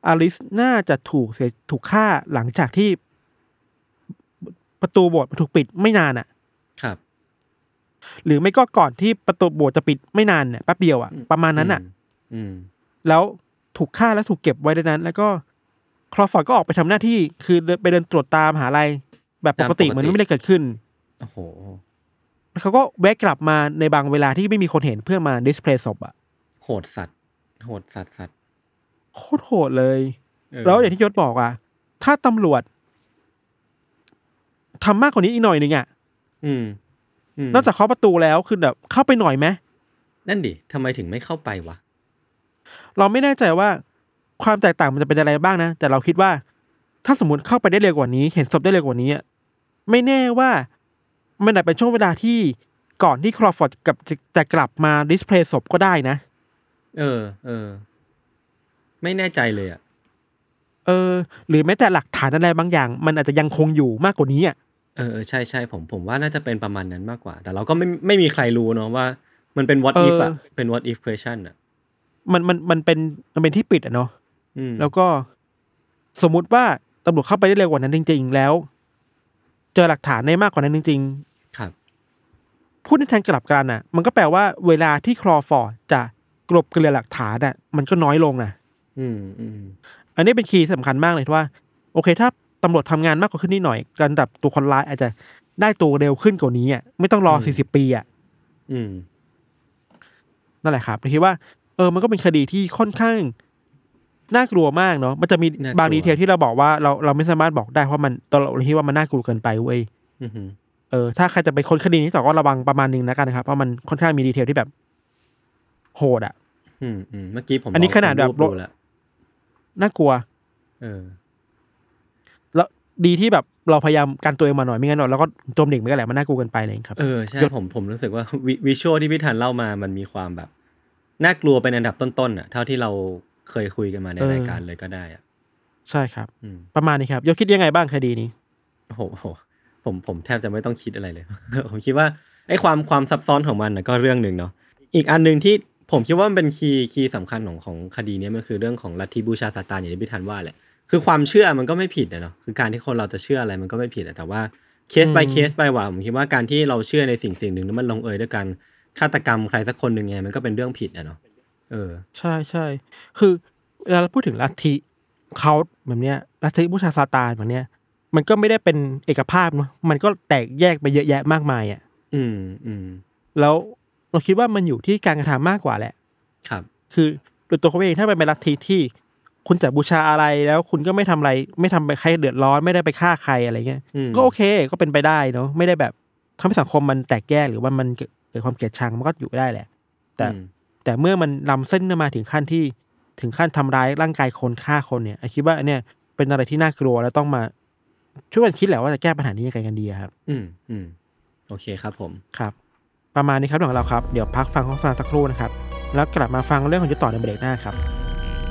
อลิสน่าจะถูกเสียถูกฆ่าหลังจากที่ ประตูโบสถ์มันถูกปิดไม่นานอะ ครับ หรือไม่ก็ก่อนที่ประตูโบสถ์จะปิดไม่นานเนี่ยแป๊บเดียวอะประมาณนั้นอะ อืม แล้วถูกฆ่าแล้วถูกเก็บไว้ในนั้น แล้วก็คลอฟอร์ดก็ออกไปทำหน้าที่คือเดินไปเดินตรวจตามหาอะไรแบบปกติตามปกติเหมือนไม่ได้เกิดขึ้นโอ้โหแล้วเขาก็แวะกลับมาในบางเวลาที่ไม่มีคนเห็นเพื่อมาดิสเพลย์ศพอะโหดสัตว์โหดสัตว์สัตว์โคตรโหดเลยเออแล้วอย่างที่ยศบอกอะ ถ้าตำรวจ ทำมากกว่านี้อีกหน่อยหนึ่งอะอืมมนอกจากเคาะประตูแล้วคือแบบเข้าไปหน่อยไหมนั่นดิทำไมถึงไม่เข้าไปวะเราไม่แน่ใจว่าความแตกต่างมันจะเป็นอะไรบ้างนะ แต่เราคิดว่า ถ้าสมมติเข้าไปได้เร็วกว่านี้ เห็นศพได้เร็วกว่านี้อะไม่แน่ว่ามันอาจเป็นช่วงเวลาที่ก่อนที่คลอฟอร์ดกับจะจะกลับมาดิสเพลย์ศพก็ได้นะ เออ เออ ไม่แน่ใจเลยอะ เออ หรือแม้แต่หลักฐานอะไรบางอย่าง มันอาจจะยังคงอยู่มากกว่านี้อะ เออเออ ใช่ใช่ผมผมว่าน่าจะเป็นประมาณนั้นมากกว่า แต่เราก็ไม่ไม่มีใครรู้เนาะว่า มันเป็น what เออ if อะเป็น what if question อะมันมันมันเป็นมันเป็นที่ปิดอะเนาะอืมแล้วก็สมมุติว่าตำรวจเข้าไปได้เร็วกว่านั้นจริง ๆ แล้ว เจอหลักฐานได้มากกว่านั้นจริง ๆ ครับ พูดในทางกลับกันอะมันก็แปลว่าเวลาที่คลอฟอร์ดจะกลบเกลือหลักฐานอะมันก็น้อยลงนะอืมอืมอันนี้เป็น key สำคัญมากเลยที่ว่า โอเค ถ้า ตำรวจทำงานมากกว่าขึ้นนิดหน่อยการจับตัวคนร้ายอาจจะได้ตัวเร็วขึ้นกว่านี้อะไม่ต้องรอสี่สิบปีอะอืมนั่นแหละครับผมคิดว่า เออ มันก็เป็นคดีที่ค่อนข้างน่ากลัวมากเนาะมันจะมีน่ากลัวบาง detail ที่เราบอกว่าเราเราไม่สามารถบอกได้เพราะมันตอนเราคิดว่ามันน่ากลัวเกินไปเว้ยอืมเออถ้าใครจะไปค้นคดีนี้ต่อก็ระวังประมาณหนึงนะกันนะครับเพราะมันค่อนข้างมี detail ที่แบบ โหดอะ อืมอืมเมื่อกี้ผมอันนี้ลงขนาดแบบรูปดูแล้วน่ากลัว เออแล้ว ดีที่แบบเราพยายามกันตัวเองมาหน่อยไม่งั้นเราก็จมดิ่งไปกันแหละมันน่ากลัวเกันไปอะไรอย่างเลยครับเออใช่ยศผมผมรู้สึกว่าวิวิชวลที่พี่ธันเล่ามามันมีความแบบน่ากลัวเป็นอันดับต้นๆอะเท่าที่เราเคยคุยกันมาในรายการเลยก็ได้อะใช่ครับอืมประมาณนี้ครับยศคิดยังไงบ้างคดีนี้โอ้โหผมผมแทบจะไม่ต้องคิดอะไรเลย ผมคิดว่าไอ้ความความซับซ้อนของมันนะก็เรื่องหนึ่งเนาะอีกอันหนึ่งที่ผมคิดว่ามันเป็นคีย์คีย์สำคัญของของคดีเนี้ยมันคือเรื่องของลัทธิบูชาซาตานอย่างที่พี่ธันว่าแหละ คือความเชื่อมันก็ไม่ผิดนะเนาะคือการที่คนเราจะเชื่ออะไรมันก็ไม่ผิดอะแต่ว่าเคส by อืมเคส by ว่าผมคิดว่าการที่เราเชื่อในสิ่งสิ่งหนึ่งแล้วมันลงเอยด้วยการฆาตกรรมใครสักคนหนึ่งไงมันก็เป็นเรื่องผิดอะเนาะเออ ใช่ใช่คือเวลาเราพูดถึงลัทธิเขาแบบเนี้ยลัทธิบูชาซาตานแบบเนี้ยมันก็ไม่ได้เป็นเอกภาพเนาะมันก็แตกแยกไปเยอะแยะมากมายอะ อืมอืมแล้วเราคิดว่ามันอยู่ที่การกระทำมากกว่าแหละ ครับ คือโดยตัวเขาเองถ้าเป็นลัทธิที่ คุณจะบูชาอะไรแล้วคุณก็ไม่ทำอะไร ไม่ทำไปใครเดือดร้อนไม่ได้ไปฆ่าใครอะไรเงี้ยอืมก็โอเคก็เป็นไปได้เนาะไม่ได้แบบทำให้สังคมมันแตกแยกหรือว่ามันเกิดเกิดความเกลียดชังมันก็อยู่ได้แหละ แต่อืมแต่เมื่อมันลำเส้นมาถึงขั้นที่ถึงขั้นทำร้ายร่างกายคนฆ่าคนเนี่ยไอคิดว่าอันเนี่ยเป็นอะไรที่น่ากลัวแล้วต้องมาช่วยกันคิดแหละว่าจะแก้ปัญหานี้ยังไงกันดีอะครับ อืมอืมโอเคครับผมครับ ประมาณนี้ครับของเราครับ เดี๋ยวพักฟังโฆษณาสักครู่นะครับ แล้วกลับมาฟังเรื่องของยุทธต่อในเบรกหน้าครับ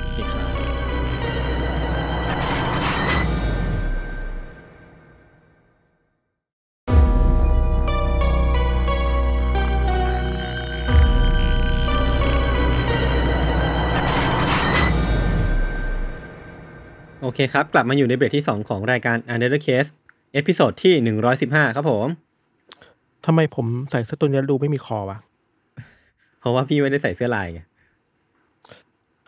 โอเคครับ โอเคครับ กลับมาอยู่ในเบรกที่ 2 ของรายการ Untitled Case episode ที่ 115 ครับผมทำไมผมใส่เสื้อตัวนี้แล้วดูไม่มีคอวะ เพราะว่าพี่ไม่ได้ใส่เสื้อลายไง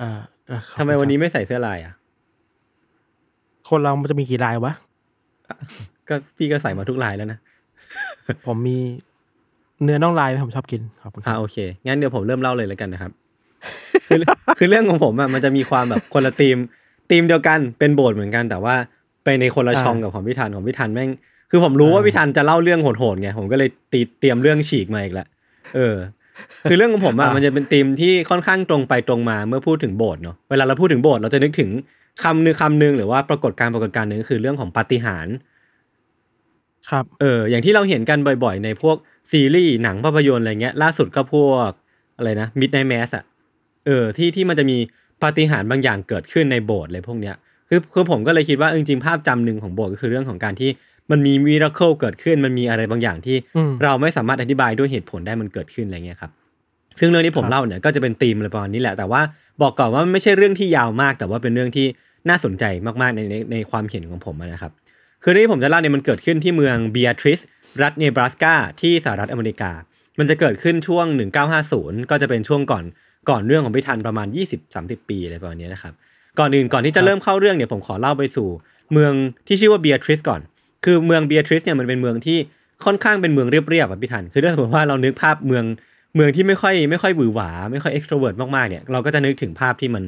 อ่าอ่าขอบคุณทำไมวันนี้ครับไม่ใส่เสื้อลายอะ คนเรามันจะมีกี่ลายวะ ก็พี่ก็ใส่มาทุกลายแล้วนะ ผมมีเนื้อน่องลายผมชอบกินขอบคุณคอ่ารับโอเค งั้นเดี๋ยวผมเริ่มเล่าเลยแล้วกันนะครับ คือคือเรื่องของผมอะมันจะมีความแบบคนละธีม ธีมเดียวกันเป็นโบสถ์เหมือนกัน แต่ว่าไปในคนละช่องกับของพี่ธันของพี่ธันแม่งคือผมรู้ว่าพี่ธันจะเล่าเรื่องโหดๆไงผมก็เลยตีเตรียมเรื่องฉีกมาอีกแล้วเออ คือเรื่องของผมอะมันจะเป็นธีมที่ค่อนข้างตรงไปตรงมาเมื่อพูดถึงโบสถ์เนาะเวลาเราพูดถึงโบสถ์เราจะนึกถึงคำหนึงคำหนึงหรือว่าปรากฏการณ์ปรากฏการณ์หนึ่งก็คือเรื่องของปาฏิหาริย์ครับเอออย่างที่เราเห็นกันบ่อยๆ ในพวกซีรีส์หนังภาพยนตร์อะไรเงี้ยล่าสุดก็พวกอะไรนะ Midnight Mass อะเออที่ที่มันจะมี ปาฏิหาริย์บางอย่างเกิดขึ้นในโบสถ์อะไรพวกเนี้ยคือคือผมก็เลยคิดว่าเออจริงๆภาพจำหนึ่งของโบสถ์ก็คือเรื่องของการที่มันมีมิราเคิลเกิดขึ้น มันมีอะไรบางอย่างที่อืมเราไม่สามารถอธิบายด้วยเหตุผลได้มันเกิดขึ้นอะไรเงี้ยครับซึ่งเรื่องที่ผมครับเล่าเนี่ยก็จะเป็นธีมอะไรประมาณนี้แหละ แต่ว่าบอกก่อนว่ามันไม่ใช่เรื่องที่ยาวมาก แต่ว่าเป็นเรื่องที่น่าสนใจมากๆในในในความเห็นของผมอะนะครับ คือเรื่องที่ผมจะเล่าเนี่ยมันเกิดขึ้นที่เมืองเบียทริสรัฐเนบราสกาที่สหรัฐอเมริกา มันจะเกิดขึ้นช่วง 1950 ก็จะเป็นช่วงก่อน ก่อนเรื่องของพิธันประมาณ 20-30 ปีอะไรประมาณนี้นะครับ ก่อนอื่นก่อนที่จะเริ่มเข้าเรื่องเนี่ยผมขอเล่าไปสู่เมืองที่ชื่อว่าเบียทริสก่อน คือเมืองเบียทริสเนี่ยมันเป็นเมืองที่ค่อนข้างเป็นเมืองเรียบๆอะพี่ทัน คือถ้าสมมติว่าเรานึกภาพเมืองเมืองที่ไม่ค่อยไม่ค่อยหวือหวา ไม่ค่อย extrovert มากๆเนี่ยเราก็จะนึกถึงภาพที่มัน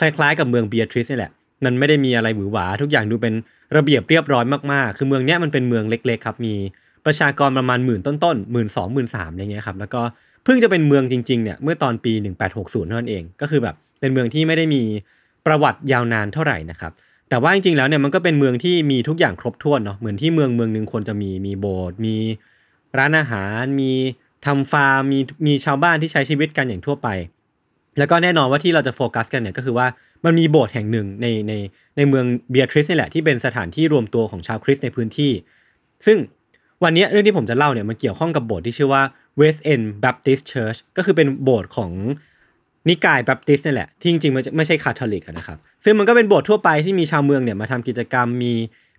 คล้ายๆ กับเมืองเบียทริสนี่แหละ มันไม่ได้มีอะไรหวือหวา ทุกอย่างดูเป็นระเบียบเรียบร้อยมากๆ คือเมืองเนี้ยมันเป็นเมืองเล็กๆครับ มีประชากรประมาณหมื่นต้นๆหมื่นสองหมื่นสามอะไรเงี้ยครับ แล้วก็ เพิ่งจะเป็นเมืองจริงๆเนี่ยเมื่อตอนปี 1860เท่านั้นเอง ก็คือแบบเป็นเมืองที่ไม่ได้มีประวัติยาวนานเท่าไหร่นะครับแต่ว่าจริงๆแล้วเนี่ยมันก็เป็นเมืองที่มีทุกอย่างครบถ้วนเนาะเหมือนที่เมืองเมืองหนึ่งควรจะมีมีโบสถ์มีร้านอาหาร มีทำฟาร์มมีมีชาวบ้านที่ใช้ชีวิตกันอย่างทั่วไป แล้วก็แน่นอนว่าที่เราจะโฟกัสกันเนี่ยก็คือว่ามันมีโบสถ์แห่งหนึ่งในในในเมืองเบียทริสนี่แหละที่เป็นสถานที่รวมตัวของชาวคริสต์ในพื้นที่ ซึ่งวันนี้เรื่องที่ผมจะเล่าเนี่ยมันเกี่ยวข้องกับโบสถ์ที่ชื่อว่า West End Baptist Church ก็คือเป็นโบสถ์ของนิกายแบปติสต์นี่แหละ ที่จริงๆมันไม่ใช่คาทอลิกอะนะครับ ซึ่งมันก็เป็นโบสถ์ทั่วไปที่มีชาวเมืองเนี่ยมาทำกิจกรรมมี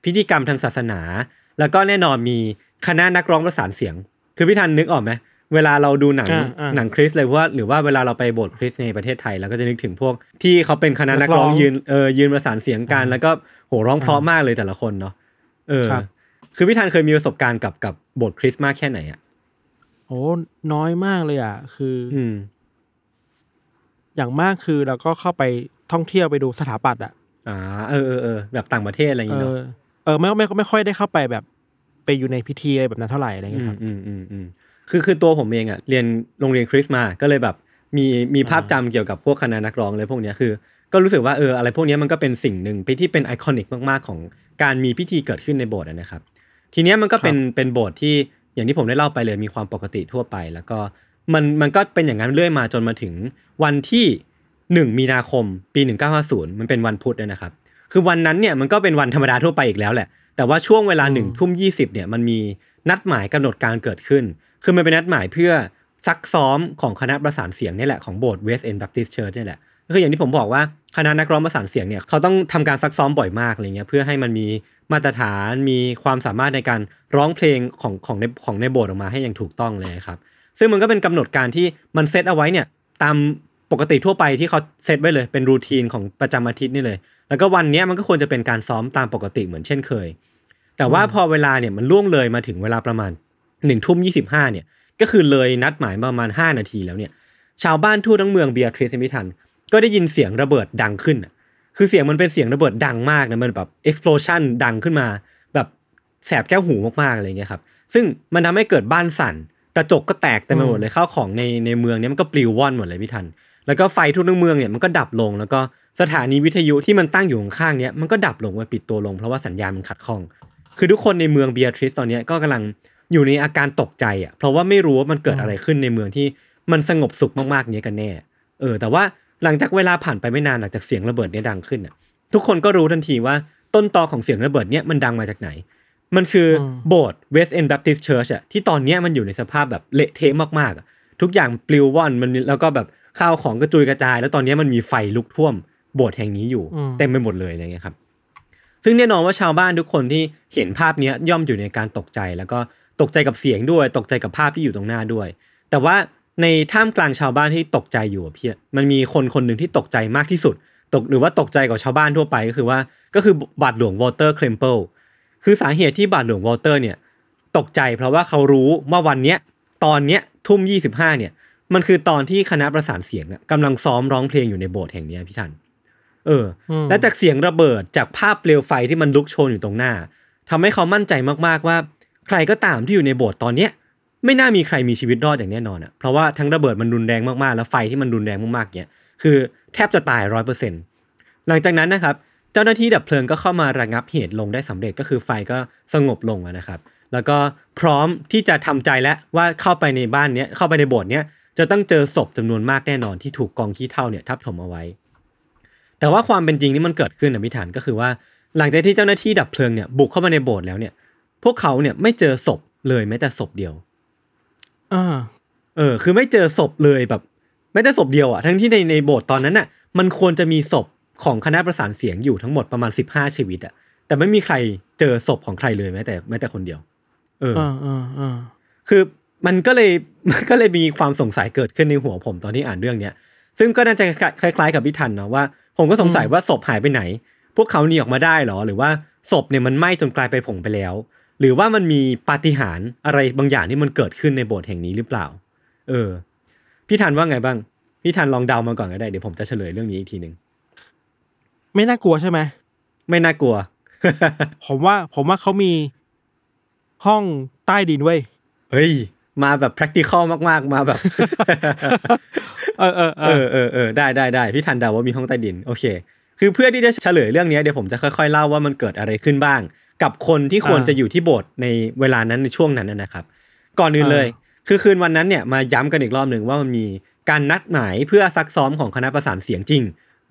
พิธีกรรมทางศาสนา แล้วก็แน่นอนมีคณะนักร้องประสานเสียง คือพี่ทันนึกออกไหมเวลาเราดูหนังอ่าอ่าหนังคริสต์เลยเพราะว่าหรือว่าเวลาเราไปโบสถ์คริสต์ในประเทศไทยเราก็จะนึกถึงพวก ที่เขาเป็นคณะนักร้องนักร้องยืนเออยืนประสานเสียงกัน แล้วก็โหร้องเพราะมากเลยแต่ละคนเนาะเออครับคือพี่ทันเคยมีประสบการณ์กับกับโบสถ์คริสต์มากแค่ไหนอะ โอ้น้อยมากเลยอะ คือออืมอย่างมากคือเราก็เข้าไปท่องเที่ยวไปดูสถาปัตย์อะอ่าเออเออเออแบบต่างประเทศอะไรอย่างเองี้เนาะอเออไม่ไม่ไม่ค่อยได้เข้าไปแบบ ไปอยู่ในพิธีอะไรแบบนั้นเท่าไหร่อะไรอืเงี้ยมครับอืมอืมอืมคือคือตัวผมเองอะเรียนโรงเรียนคริสต์มาก็เลยแบบ มีมีภาพจำเกี่ยวกับพวกคณะนักร้องเลยพวกเนี้ยคือ ก็รู้สึกว่าเอออะไรพวกเนี้ยมันก็เป็นสิ่งหนึ่งไปที่เป็นไอคอนิกมากๆของการมีพิธีเกิดขึ้นในโบสถ์อะนะครับ ทีเนี้ยมันก็เป็นเป็นโบสถ์ที่ อย่างที่ผมได้เล่าไปเลยมีความปกติทั่วไป แล้วก็มันมันก็เป็นอย่างนั้นเรื่อยมาจนมาถึงวันที่ 1 มีนาคมปี 1950 มันเป็นวันพุธเนี่ยนะครับ คือวันนั้นเนี่ยมันก็เป็นวันธรรมดาทั่วไปอีกแล้วแหละ แต่ว่าช่วงเวลาหนึ่งทุ่มยีเนี่ยมันมีนัดหมายกำหนดการเกิดขึ้น คือมันเป็นนัดหมายเพื่อซักซ้อมของคณะประสานเสียงนี่แหละของโบสถ์ West End Baptist Church นี่แหละ ก็คืออย่างที่ผมบอกว่าคณะนักร้องประสานเสียงเนี่ยเขาต้องทำการซักซ้อมบ่อยมากอะไรเงี้ยเพื่อให้มันมีมาตรฐานมีความสามารถในการร้องเพลงของของในของในโบสถ์ออกมาให้อย่างถูกต้องเลยครับซึ่งมันก็เป็นกำหนดการที่มันเซตเอาไว้เนี่ยตามปกติทั่วไปที่เขาเซตไว้เลยเป็นรูทีนของประจำอาทิตย์นี่เลย แล้วก็วันนี้มันก็ควรจะเป็นการซ้อมตามปกติเหมือนเช่นเคย แต่ว่าพอเวลาเนี่ยมันล่วงเลยมาถึงเวลาประมาณหนึ่งทุ่มยี่สิบห้าเนี่ยก็คือเลยนัดหมายประมาณห้านาทีแล้วเนี่ยชาวบ้านทั่วทั้งเมืองเบียร์ทริสมิทัน ก็ได้ยินเสียงระเบิดดังขึ้น คือเสียงมันเป็นเสียงระเบิดดังมากนะมันแบบ explosion ดังขึ้นมา แบบแสบแก้วหูมากๆอะไรเงี้ยครับ ซึ่งมันทำให้เกิดบ้านสั่นกระจกก็แตกเต็มไปหมดเลยข้าวของในในเมืองเนี้ยมันก็ปลิวว่อนหมดเลยพี่ทัน แล้วก็ไฟทั่วทั้งเมืองเนี่ยมันก็ดับลง แล้วก็สถานีวิทยุที่มันตั้งอยู่ข้างๆเนี้ยมันก็ดับลงมันปิดตัวลงเพราะว่าสัญญาณมันขัดข้อง คือทุกคนในเมืองเบียทริสตอนเนี้ยก็กำลังอยู่ในอาการตกใจอะเพราะว่าไม่รู้ว่ามันเกิดอะไรขึ้นในเมืองที่มันสงบสุขมากๆเนี้ยกันแน่ เออ แต่ว่า หลังจากเวลาผ่านไปไม่นานหลังจากเสียงระเบิดเนี้ยดังขึ้นอะทุกคนก็รู้ทันทีว่าต้นตอของเสียงระเบิดเนี้ยมันดังมาจากไหน มันคืออโบสถ์ West End Baptist Church อะที่ตอนเนี้ยมันอยู่ในสภาพแบบเละเทะมากๆอะทุกอย่างปลิวว่อนมันแล้วก็แบบข้าวของกระจุยกระจาย แล้วตอนเนี้ยมันมีไฟลุกท่วมโบสถ์แห่งนี้อยู่เต็มไปหมดเลยอะไรเงี้ยครับ ซึ่งแน่นอนว่าชาวบ้านทุกคนที่เห็นภาพเนี้ยย่อมอยู่ในการตกใจ แล้วก็ตกใจกับเสียงด้วย ตกใจกับภาพที่อยู่ตรงหน้าด้วย แต่ว่า ในท่ามกลางชาวบ้านที่ตกใจอยู่อะพี่มันมีคนคนหนึ่งที่ตกใจมากที่สุด ตกหรือว่าตกใจกว่าชาวบ้านทั่วไปก็คือว่าก็คือบาทหลวงวอเตอร์เคลมเปิลคือสาเหตุที่บาทหลวงวอเตอร์เนี่ยตกใจเพราะว่าเขารู้ว่าวันเนี้ยตอนเนี้ยทุ่มยี่สิบห้าเนี่ยมันคือตอนที่คณะประสานเสียงอะกำลังซ้อมร้องเพลงอยู่ในโบสถ์แห่งเนี้ยพี่ทันเอออ และจากเสียงระเบิดจากภาพเปลวไฟที่มันลุกโชนอยู่ตรงหน้าทำให้เขามั่นใจมากๆว่า ใครก็ตามที่อยู่ในโบสถ์ตอนเนี้ย ไม่น่ามีใครมีชีวิตรอดอย่างแน่นอนอะเพราะว่าทั้งระเบิดมันรุนแรงมากๆ แล้วไฟที่มันรุนแรงมากๆเนี่ยคือแทบจะตายร้อยเปอร์เซ็นต์หลังจากนั้นนะครับ เจ้าหน้าที่ดับเพลิงก็เข้ามาระงับเหตุลงได้สำเร็จก็คือไฟก็สงบลงนะครับ แล้วก็พร้อมที่จะทำใจแล้วว่าเข้าไปในบ้านเนี้ยเข้าไปในโบสถ์เนี้ยจะต้องเจอศพจำนวนมากแน่นอนที่ถูกกองขี้เถ้าเนี่ยทับถมเอาไว้ แต่ว่าความเป็นจริงที่มันเกิดขึ้นนะพิธานก็คือว่า หลังจากที่เจ้าหน้าที่ดับเพลิงเนี่ยบุกเข้ามาในโบสถ์แล้วเนี่ยพวกเขาเนี่ยไม่เจอศพเลยแม้แต่ศพเดียว อ่าเออ คือไม่เจอศพเลยแบบแม้แต่ศพเดียวอะทั้งที่ในในโบสถ์ตอนนั้นน่ะ มันควรจะมีศพของคณะประสานเสียงอยู่ทั้งหมดประมาณ15ชีวิตอะแต่ไม่มีใครเจอศพของใครเลยแม้แต่แม้แต่คนเดียว เอออ่าอ่าอ่าคือมันก็เลยมันก็เลยมีความสงสัยเกิดขึ้นในหัวผมตอนที่อ่านเรื่องเนี้ยซึ่งก็น่าจะคล้ายๆ กับพี่ทันเนาะว่า ผมก็สงสัยว่าศพหายไปไหน พวกเขาหนีออกมาได้เหรอ หรือว่าศพเนี่ยมันไหม้จนกลายไปนผงไปแล้ว หรือว่ามันมีปาฏิหาริย์อะไรบางอย่างที่มันเกิดขึ้นในโบสถ์แห่งนี้หรือเปล่า เออ พี่ทันว่าไงบ้าง พี่ทันลองเดามาก่อนก็ได้ เดี๋ยวผมจะเฉลยเรื่องนี้อีกทีหนึ่งไม่น่ากลัวใช่ไหม ไม่น่ากลัว ผมว่าผมว่าเขามีห้องใต้ดินเว้ย เฮ้ย มาแบบ practical มาก ๆ มาแบบ เออเออเอเอออเออเออได้ได้ได้พี่ทันเดาว่ามีห้องใต้ดิน โอเค คือเพื่อที่จะเฉลยเรื่องนี้เดี๋ยวผมจะค่อยๆเล่าว่ามันเกิดอะไรขึ้นบ้าง กับคนที่ควรจะอยู่ที่โบสถ์ในเวลานั้นในช่วงนั้นนะนะครับ ก่อนอื่นเลย คือคืนวันนั้นเนี่ยมาย้ำกันอีกรอบหนึ่งว่ามันมีการนัดหมายเพื่อซักซ้อมของคณะประสานเสียงจริง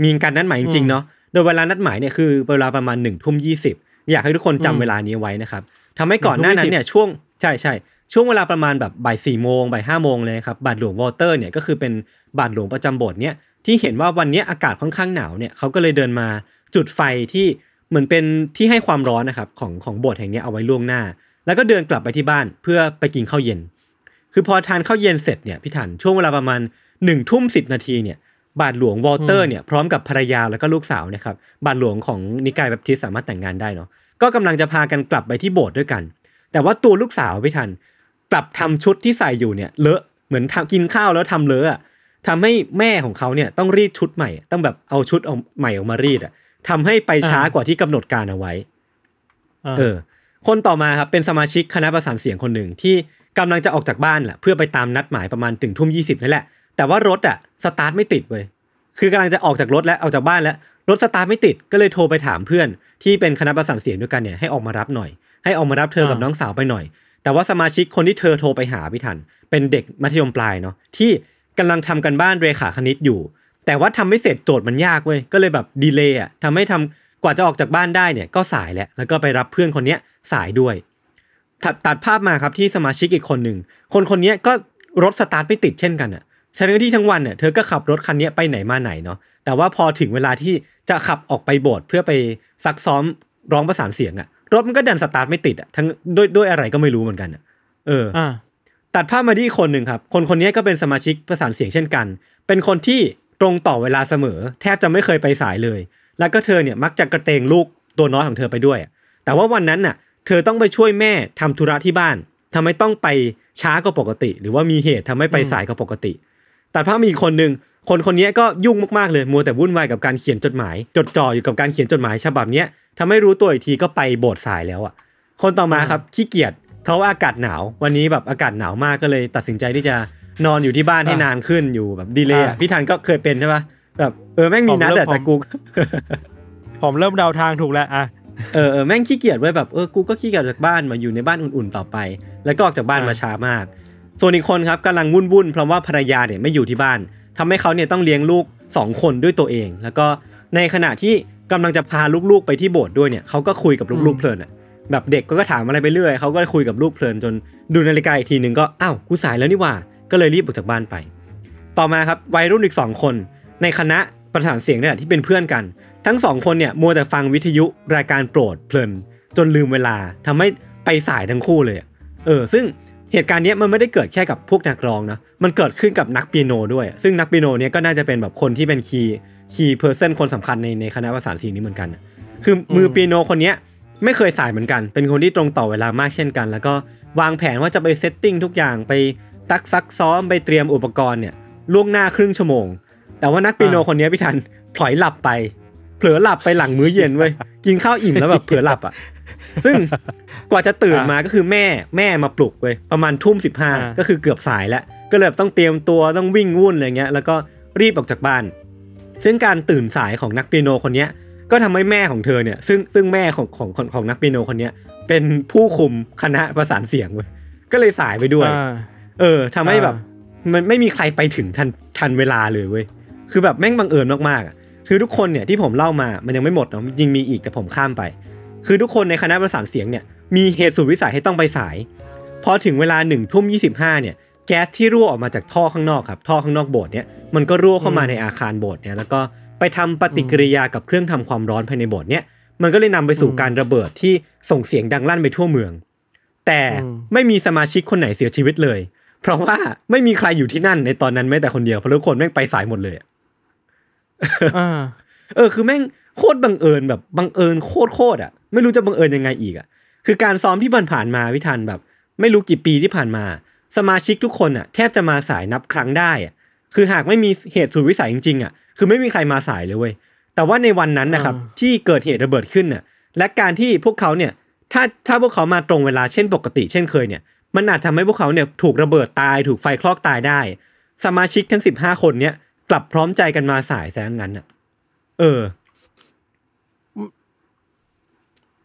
มีการนัดหมายจริงๆเนาะโดยเวลานัดหมายเนี่ยคือเวลาประมาณหนึ่งทุ่มยี่สิบอยากให้ทุกคนจำเวลานี้ไว้นะครับทำให้ก่อนหน้านั้นเนี่ยช่วงใช่ใช่ช่วงเวลาประมาณแบบบ่ายสี่โมงบ่ายห้าโมงเลยครับบาทหลวงวอเตอร์เนี่ยก็คือเป็นบาทหลวงประจำโบสถ์เนี่ยที่เห็นว่าวันเนี้ยอากาศค่อนข้างหนาวเนี่ยเขาก็เลยเดินมาจุดไฟที่ เหมือนเป็นที่ให้ความร้อนนะครับของของโบสถ์แห่งนี้เอาไว้ล่วงหน้า แล้วก็เดินกลับไปที่บ้านเพื่อไปกินข้าวเย็น คือพอทานข้าวเย็นเสร็จเนี่ยพี่ถันช่วงเวลาประมาณหนึ่งทุ่มสิบนาทีเนี่ยบาทหลวงวอลเตอร์เนี่ยพร้อมกับภรรยาแล้วก็ลูกสาวนะครับบาทหลวงของนิกายแบปทิสสามารถแต่งงานได้เนาะก็กำลังจะพากันกลับไปที่โบสถ์ด้วยกัน แต่ว่าตัวลูกสาวพี่ทันกลับทำชุดที่ใส่อยู่เนี่ยเลอะเหมือนทำกินข้าวแล้วทำเลอะอะทำให้แม่ของเขาเนี่ยต้องรีดชุดใหม่ ต้องแบบเอาชุดเอาใหม่ออกมารีดอะ ทำให้ไปช้ากว่าที่กำหนดการเอาไว้ เออ คนต่อมาครับเป็นสมาชิกคณะประสานเสียงคนหนึ่งที่กำลังจะออกจากบ้านแหละเพื่อไปตามนัดหมายประมาณถึงทุ่มยี่สิบนั่นแหละ แต่ว่ารถอะสตาร์ทไม่ติดเว้ยคือกำลังจะออกจากรถแล้วออกจากบ้านแล้วรถสตาร์ทไม่ติดก็เลยโทรไปถามเพื่อน ที่เป็นคณะประสานเสียงด้วยกันเนี่ยให้ออกมารับหน่อย ให้ออกมารับเธอกับอ่าน้องสาวไปหน่อย แต่ว่าสมาชิกคนที่เธอโทรไปหาพี่ทัน เป็นเด็กมัธยมปลายเนาะที่กำลังทำกันบ้านเรขาคณิตอยู่ แต่ว่าทำไม่เสร็จโจทย์มันยากเว้ยก็เลยแบบดีเลย์อะทำให้ทำกว่าจะออกจากบ้านได้เนี่ยก็สายแล้วแล้วก็ไปรับเพื่อนคนเนี้ยสายด้วยตัดตัดภาพมาครับที่สมาชิกอีกคนหนึ่งคนคนเนี้ยก็รถสตาร์ทไม่ติดเช่นกันอะฉะนั้นที่ทั้งวันเนี่ยเธอก็ขับรถคันเนี้ยไปไหนมาไหนเนาะแต่ว่าพอถึงเวลาที่จะขับออกไปโบสถ์เพื่อไปซักซ้อมร้องประสานเสียงอะรถมันก็ดันสตาร์ทไม่ติดอะทั้งด้วยด้วยอะไรก็ไม่รู้เหมือนกันอะเอออ่าตัดภาพมาที่อีกคนหนึ่งครับ คนคนนี้ก็เป็นสมาชิกประสานเสียงเช่นกัน เป็นคนที่ ตรงต่อเวลาเสมอ แทบจะไม่เคยไปสายเลย แล้วก็เธอเนี่ยมักจะกระเตงลูกตัวน้อยของเธอไปด้วย แต่ว่าวันนั้นน่ะ เธอต้องไปช่วยแม่ทำธุระที่บ้านทำให้ต้องไปช้ากว่าปกติ หรือว่ามีเหตุทำให้ไปสายกว่าปกติ แตัดภามีคนหนึ่งคนคนนี้ก็ยุ่งมากๆเลยมัวแต่วุ่นวายกับการเขียนจดหมาย จดจ่ออยู่กับการเขียนจดหมายฉบับเนี้ยทำให้รู้ตัวอีกทีก็ไปโบสถ์สายแล้วอะ คนต่อมาครับขี้เกียจเพราะว่าอากาศหนาว วันนี้แบบอากาศหนาวมากก็เลย ตัดสินใจที่จะ นอนอยู่ที่บ้านให้อะนานขึ้นอยู่แบบดีเลยอะอะพี่ทันก็เคยเป็นใช่ปะแบบเออแม่งมีนัดผมเริ่อะมแต่กูผมเริ่มเดาทางถูกแล้วอะเออเออแม่งขี้เกียจไว้แบบเออกูก็ขี้เกียจจากบ้านมาอยู่ในบ้านอุ่นๆต่อไป แล้วก็ออกจากบ้านอะมาช้ามาก ส่วนอีกคนครับกำลังวุ่นวุ่นๆเพราะว่าภรรยาเนี่ยไม่อยู่ที่บ้านทำให้เขาเนี่ยต้องเลี้ยงลูกสองคนด้วยตัวเอง แล้วก็ในขณะที่กำลังจะพาลูกๆไปที่โบสถ์ด้วยเนี่ยเขาก็คุยกับลูกๆเพลินอะแบบเด็กก็ถามอะไรไปเรื่อยเขาก็คุยกับลูกเพลินจนดูนาฬิกาอีกทีหนึ่งก็อ้าวกูสายแล้วนี่หว่า ก็เลยรีบออกจากบ้านไป ต่อมาครับวัยรุ่นอีกสองคน ในคณะประสานเสียงเนี่ยที่เป็นเพื่อนกัน ทั้งสองคนเนี่ยมัวแต่ฟังวิทยุรายการโปรดเพลิน จนลืมเวลาทำให้ไปสายทั้งคู่เลยอะเออซึ่งเหตุการณ์เนี้ยมันไม่ได้เกิดแค่กับพวกนักร้องนะ มันเกิดขึ้นกับนักเปียโนด้วย ซึ่งนักเปียโนเนี่ยก็น่าจะเป็นแบบคนที่เป็น key key person คนสำคัญในในคณะประสานเสียงนี้เหมือนกันอะคือมือเปียโนคนเนี้ยไม่เคยสายเหมือนกัน เป็นคนที่ตรงต่อเวลามากเช่นกัน แล้วก็วางแผนว่าจะไป setting ทุกอย่างไป ตักซักซ้อมไปเตรียมอุปกรณ์เนี่ยล่วงหน้าครึ่งชั่วโมง แต่ว่านักเปียโนอ่าคนเนี้ยพี่ทันพลอยหลับไป เผลอหลับไปหลังมื้อเย็นเว้ยกินข้าวอิ่มแล้วแบบเผลอหลับอะ ซึ่งกว่าจะตื่นมาก็คือแม่แม่มาปลุกเว้ยประมาณทุ่มสิบห้าอ่าก็คือเกือบสายแล้ว ก็เลยแบบต้องเตรียมตัวต้องวิ่งวุ่นอะไรเงี้ย แล้วก็รีบออกจากบ้าน ซึ่งการตื่นสายของนักเปียโนคนเนี้ยก็ทำให้แม่ของเธอเนี่ย ซึ่งซึ่งแม่ของของของของนักเปียโนคนเนี้ยเป็นผู้คุมคณะประสานเสียงเว้ยก็เลยสายไปด้วยอ่า เออทำให้แบบอ่มันไม่มีใครไปถึงทันทันเวลาเลยเว้ยคือแบบแม่งบังเอิญมากๆอะคือทุกคนเนี่ยที่ผมเล่ามามันยังไม่หมดเนาะจริงมีอีกแต่ผมข้ามไป คือทุกคนในคณะประสานเสียงเนี่ยมีเหตุสุดวิสัยให้ต้องไปสาย พอถึงเวลาหนึ่งทุ่มยี่สิบห้าเนี่ยแก๊สที่รั่วออกมาจากท่อข้างนอกครับท่อข้างนอกโบสถ์เนี่ยมันก็รั่วเข้ามาในอาคารโบสถ์เนี่ยแล้วก็ไปทำปฏิกิริยากับเครื่องทำความร้อนภายในโบสถ์เนี่ยมันก็เลยนำไปสู่การระเบิดที่ส่งเสียงดังลั่นไปทั่วเมือง แต่อืมไม่มีสมาชิกคนไหนเสียชีวิตเลย เพราะว่าไม่มีใครอยู่ที่นั่นในตอนนั้นแม้แต่คนเดียวเพราะทุกคนแม่งไปสายหมดเลยอะอ่าเออคือแม่งโคตรบังเอิญแบบบังเอิญโคตรโคตรอะ ไม่รู้จะบังเอิญยังไงอีกอะ คือการซ้อมที่ผ่านๆมาวิทันแบบ ไม่รู้กี่ปีที่ผ่านมา สมาชิกทุกคนอะ แทบจะมาสายนับครั้งได้อะคือหากไม่มีเหตุสุดวิสัยจริงๆอะคือไม่มีใครมาสายเลยเว้ยแต่ว่าในวันนั้นนะครับอ่าที่เกิดเหตุระเบิดขึ้นน่ะและการที่พวกเขาเนี่ยถ้าถ้าพวกเขามาตรงเวลาเช่นปกติเช่นเคยเนี่ย มันอาจทำให้พวกเขาเนี่ยถูกระเบิดตายถูกไฟคลอกตายได้ สมาชิกทั้ง 15 คนเนี่ยกลับพร้อมใจกันมาสายแซงงั้นอะ เออ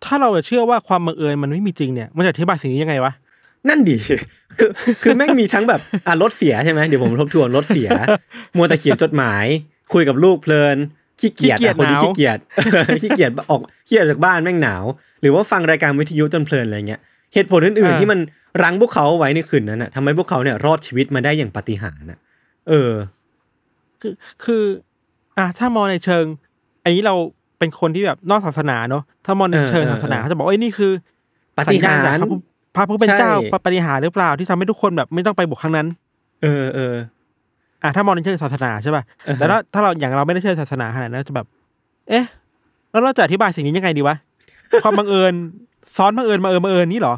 ถ้าเราจะเชื่อว่าความบังเอิญมันไม่มีจริงเนี่ย มันจะอธิบายสิ่งนี้ยังไงวะนั่นดิคือคือแม่งมีทั้งแบบอะรถเสียใช่ไหมเดี๋ยวผมทบทวนรถเสีย มัวแต่เขียนจดหมาย คุยกับลูกเพลินขี้เกียจขี้เกียจอะคนที่หนาวขี้เกียจขี้เกียจออกขี้เกียจจากบ้านแม่งหนาว หรือว่าฟังรายการวิทยุจนเพลินอะไรเงี้ยเหตุผลอื่นๆที่มัน รั้งพวกเขาเอาไว้ในคืนนั้นน่ะทำให้พวกเขาเนี่ยรอดชีวิตมาได้อย่างปาฏิหาริย์น่ะเออ คือคือ อะถ้ามองในเชิง อันนี้เราเป็นคนที่แบบนอกศาสนาเนอะถ้ามองในเชิงเออเออศาสนาเขาจะบอกว่าเอ้ยนี่คือปาฏิหาสัญญณริจากย์พระผู้พระผู้เป็นเจ้าใช่ปฏิหารย์หรือเปล่าที่ทำให้ทุกคนแบบไม่ต้องไปบุกครั้งนั้น เออเอออะถ้ามองในเชิงศาสนาใช่ป่ะอ่าฮะแต่ถ้าถ้าเราอย่างเราไม่ได้เชื่อศาสนาขนาดนั้นจะแบบ เอ๊ะ แล้วเราจะอธิบายสิ่งนี้ยังไงดีวะความบังเอิญซ้อนบังเอิญบังเอิญบังเอิญนี่เหรอ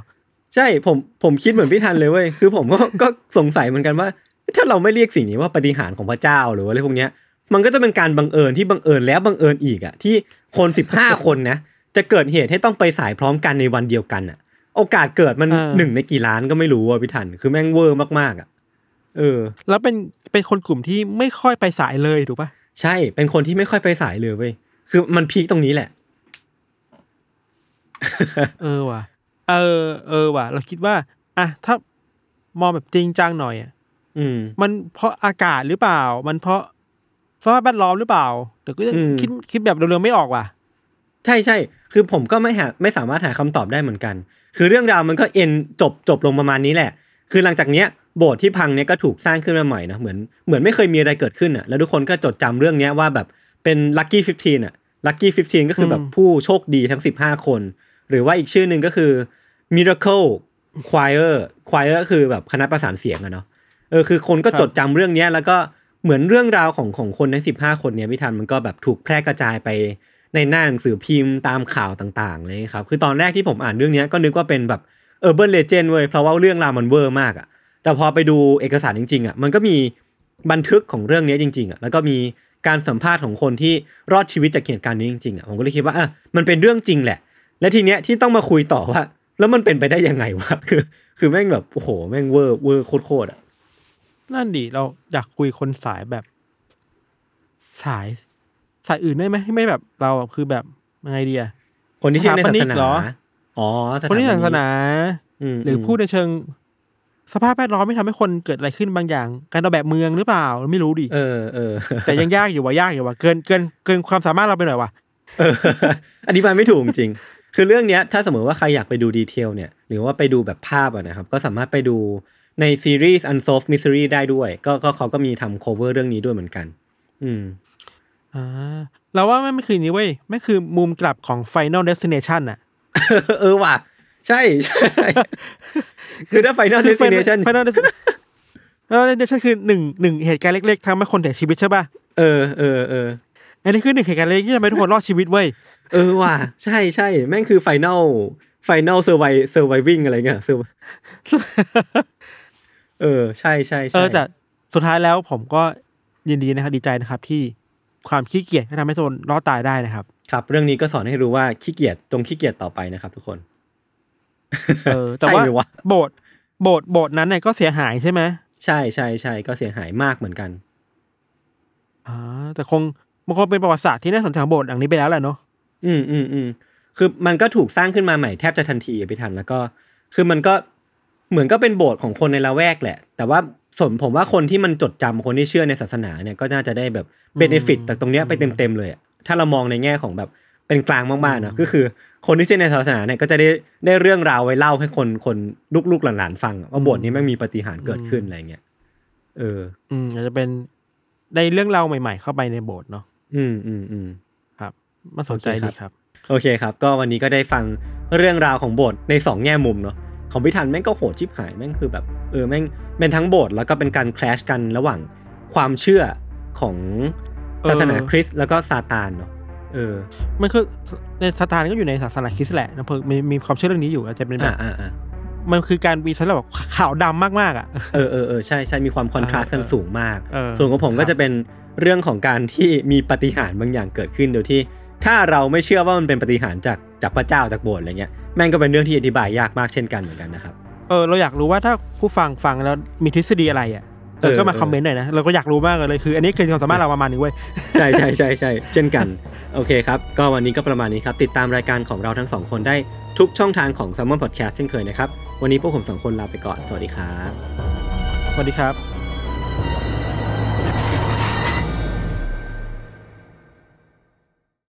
ใช่ผมผมคิดเหมือนพี่ทันเลยเว้ยคือผมก็ก็สงสัยเหมือนกันว่า ถ้าเราไม่เรียกสิ่งนี้ว่าปาฏิหารย์ของพระเจ้าหรือว่าอะไรพวกเนี้ย มันก็จะเป็นการบังเอิญที่บังเอิญแล้วบังเอิญอีกอะที่คนสิบห้าคนนะจะเกิดเหตุให้ต้องไปสายพร้อมกันในวันเดียวกันอะ โอกาสเกิดมันเออหนึ่งในกี่ล้านก็ไม่รู้อะพี่ทันคือแม่งเวอร์มากๆอะเออ แล้วเป็นเป็นคนกลุ่มที่ไม่ค่อยไปสายเลยถูกป่ะใช่เป็นคนที่ไม่ค่อยไปสายเลยเว้ยคือมันพีคตรงนี้แหละ เออว่ะ เออ เออว่ะ เราคิดว่าอะถ้ามองแบบจริงจังหน่อยอะอืม มันเพราะอากาศหรือเปล่า มันเพราะสภาพแวดล้อมหรือเปล่าแต่ก็ยังอืม คิดคิดแบบเร็วๆไม่ออกว่ะ ใช่ใช่คือผมก็ไม่หาไม่สามารถหาคำตอบได้เหมือนกัน คือเรื่องราวมันก็ end จบจบลงประมาณนี้แหละ คือหลังจากเนี้ยโบสถ์ที่พังเนี้ยก็ถูกสร้างขึ้นมาใหม่นะเหมือนเหมือนไม่เคยมีอะไรเกิดขึ้นอะแล้วทุกคนก็จดจำเรื่องเนี้ยว่าแบบเป็น lucky fifteen อะ lucky fifteen ก็คือแบบอืม ผู้โชคดีทั้ง 15 คน หรือว่าอีกชื่อหนึ่งก็คือ Miracle Choir Choir ก็คือแบบคณะประสานเสียงอะเนาะเออคือคนก็จดจำเรื่องเนี้ยแล้วก็เหมือนเรื่องราวของของคนใน15คนเนี้ยพี่ทันมันก็แบบถูกแพร่กระจายไปในหน้าหนังสือพิมพ์ตามข่าวต่างๆเลยครับคือตอนแรกที่ผมอ่านเรื่องเนี้ยก็นึกว่าเป็นแบบ urban legend เว้ยเพราะว่าเรื่องราวมันเวอร์มากอะแต่พอไปดูเอกสารจริงๆอะมันก็มีบันทึกของเรื่องเนี้ยจริงๆอะแล้วก็มีการสัมภาษณ์ของคนที่รอดชีวิตจากเหตุการณ์นี้จริงๆอะผมก็เลยคิดว่าเออมันเป็นเรื่องจริงแหละ และทีเนี้ยที่ต้องมาคุยต่อว่า แล้วมันเป็นไปได้ยังไงวะคือ คือแม่งแบบโอ้โหแม่งเวอร์เวอร์โคตรๆอะนั่นดิเราอยากคุยคนสายแบบ สาย สายอื่นได้ไหมที่ไม่แบบเราอะคือแบบยังไงดีอะคนที่เชื่อในศาสสถาปนินากเหรออ๋อคนที่ศาสนามหรือพูดในเชิง สภาพแวดล้อมไม่ทำให้คนเกิดอะไรขึ้นบางอย่าง การเอาแบบเมืองหรือเปล่าไม่รู้ดิเออเออแต่ยังยากอยู่ว่ายากอยู่ว่าเกินเกินเกินความสามารถเราไปหน่อยว่ะเอออธิบายไม่ถูกจริง คือเรื่องเนี้ยถ้าสมมติว่าใครอยากไปดูดีเทลเนี่ยหรือว่าไปดูแบบภาพอะนะครับ ก็สามารถไปดูในซีรีส์ Unsolved Mystery ได้ด้วย ก็ก็เขาก็มีทำ cover เรื่องนี้ด้วยเหมือนกัน อืมอ่าเราว่าไม่ไม่คือนี้เว้ยไม่คือมุมกลับของ Final Destination อะเออว่ะ ใช่ใช่คือถ้า Final คือ Destination Final Final Destination คือหนึ่งหนึ่งเหตุการณ์เล็กๆทำให้คนเสียชีวิตใช่ป่ะเออเออเอออันนี้คือหนึ่งเหตุการณ์เล็กๆที่ทำให้ทุกคนรอดชีวิตเว้ย เออว่ะ ใช่ใช่แม่งคือ Final Final Survive Surviving อะไรเงี้ย Sur- เออ ใช่ใช่เอใช่อแต่สุดท้ายแล้วผมก็ยินดีนะครับดีใจนะครับที่ความขี้เกียจก็ทำให้ทุกคนรอดตายได้นะครับ ครับ เรื่องนี้ก็สอนให้รู้ว่าขี้เกียจจงขี้เกียจต่อไปนะครับ ทุกคน เออ แต่ใช่ว่าไหมวะโบสถ์โบสถ์โบสถ์นั้นเนี่ยก็เสียหายใช่ไหมใช่ใช่ใช่ก็เสียหายมากเหมือนกันอ่าแต่คงมันคงเป็นประวัติศาสตร์ที่น่าสนใจของโบสถ์หลังนี้ไปแล้วแหละเนาะ อืมอืมอืมคือมันก็ถูกสร้างขึ้นมาใหม่แทบจะทันทีอะพี่ทันแล้วก็ คือมันก็เหมือนก็เป็นโบสถ์ของคนในละแวกแหละ แต่ว่าส่วนผมว่าคนที่มันจดจำคนที่เชื่อในศาสนาเนี่ยก็น่าจะได้แบบเบนฟิตจากตรงเนี้ยไปเต็มๆเลยอะถ้าเรามองในแง่ของแบบเป็นกลางมากๆเนอะก็คือ คนที่เชื่อในศาสนาเนี่ยก็จะได้ได้เรื่องราวไว้เล่าให้คนคนลูกๆหลานๆฟังอะว่าโบสถ์นี้แม่งมีปาฏิหารย์เกิดขึ้นอะไรเงี้ยเออ อืมอาจจะเป็นได้เรื่องราวใหม่ ๆ เข้าไปในโบสถ์เนาะอืมอืมอืมครับ มันสนใจโอเคครับดีครับ โอเคครับ ก็วันนี้ก็ได้ฟังเรื่องราวของโบสถ์ในสองแง่มุมเนาะของพิธันแม่งก็โหดชิบหายแม่งคือแบบเออแม่งเป็นทั้งโบสถ์แล้วก็เป็นการคลชกันระหว่างความเชื่อของศาสนาเออคริสต์แล้วก็ซาตานเนาะเออ มันคือในซาตานก็อยู่ในศาสนาคริสต์แหละนะซึ่งมีมีความเชื่อเรื่องนี้อยู่อาจจะเป็นแบอ่าบอ่าอ่ามันคือการ vision แบบขาวดำมากๆอะเออเออเออใช่ใช่มีความ contra st กันเออสูงมากเออส่วนของผมครับก็จะเป็นเรื่องของการที่มีปาฏิหาริย์บางอย่างเกิดขึ้นโดยที่ ถ้าเราไม่เชื่อว่ามันเป็นปาฏิหาริย์จากจากพระเจ้าจากโบสถ์อะไรเงี้ยแม่งก็เป็นเรื่องที่อธิบายยากมากเช่นกันเหมือนกันนะครับเออเราอยากรู้ว่าถ้าผู้ฟังฟังแล้วมีทฤษฎีอะไรอะเออเออก็มาเออคอมเมนต์หน่อยนะเราก็อยากรู้มากเลยคือ อันนี้เกินความสามารถเราประมาณนึงเว้ยใช่ใช่ใช่ใช่เช่นกันโอเคครับ ก็วันนี้ก็ประมาณนี้ครับ ติดตามรายการของเราทั้งสองคนได้ทุกช่องทางของ s ซ m m o n Podcast เช่นเคยนะครับ วันนี้พวกผมสองคนลาไปก่อน สวัสดีครับ สวัสดีครับ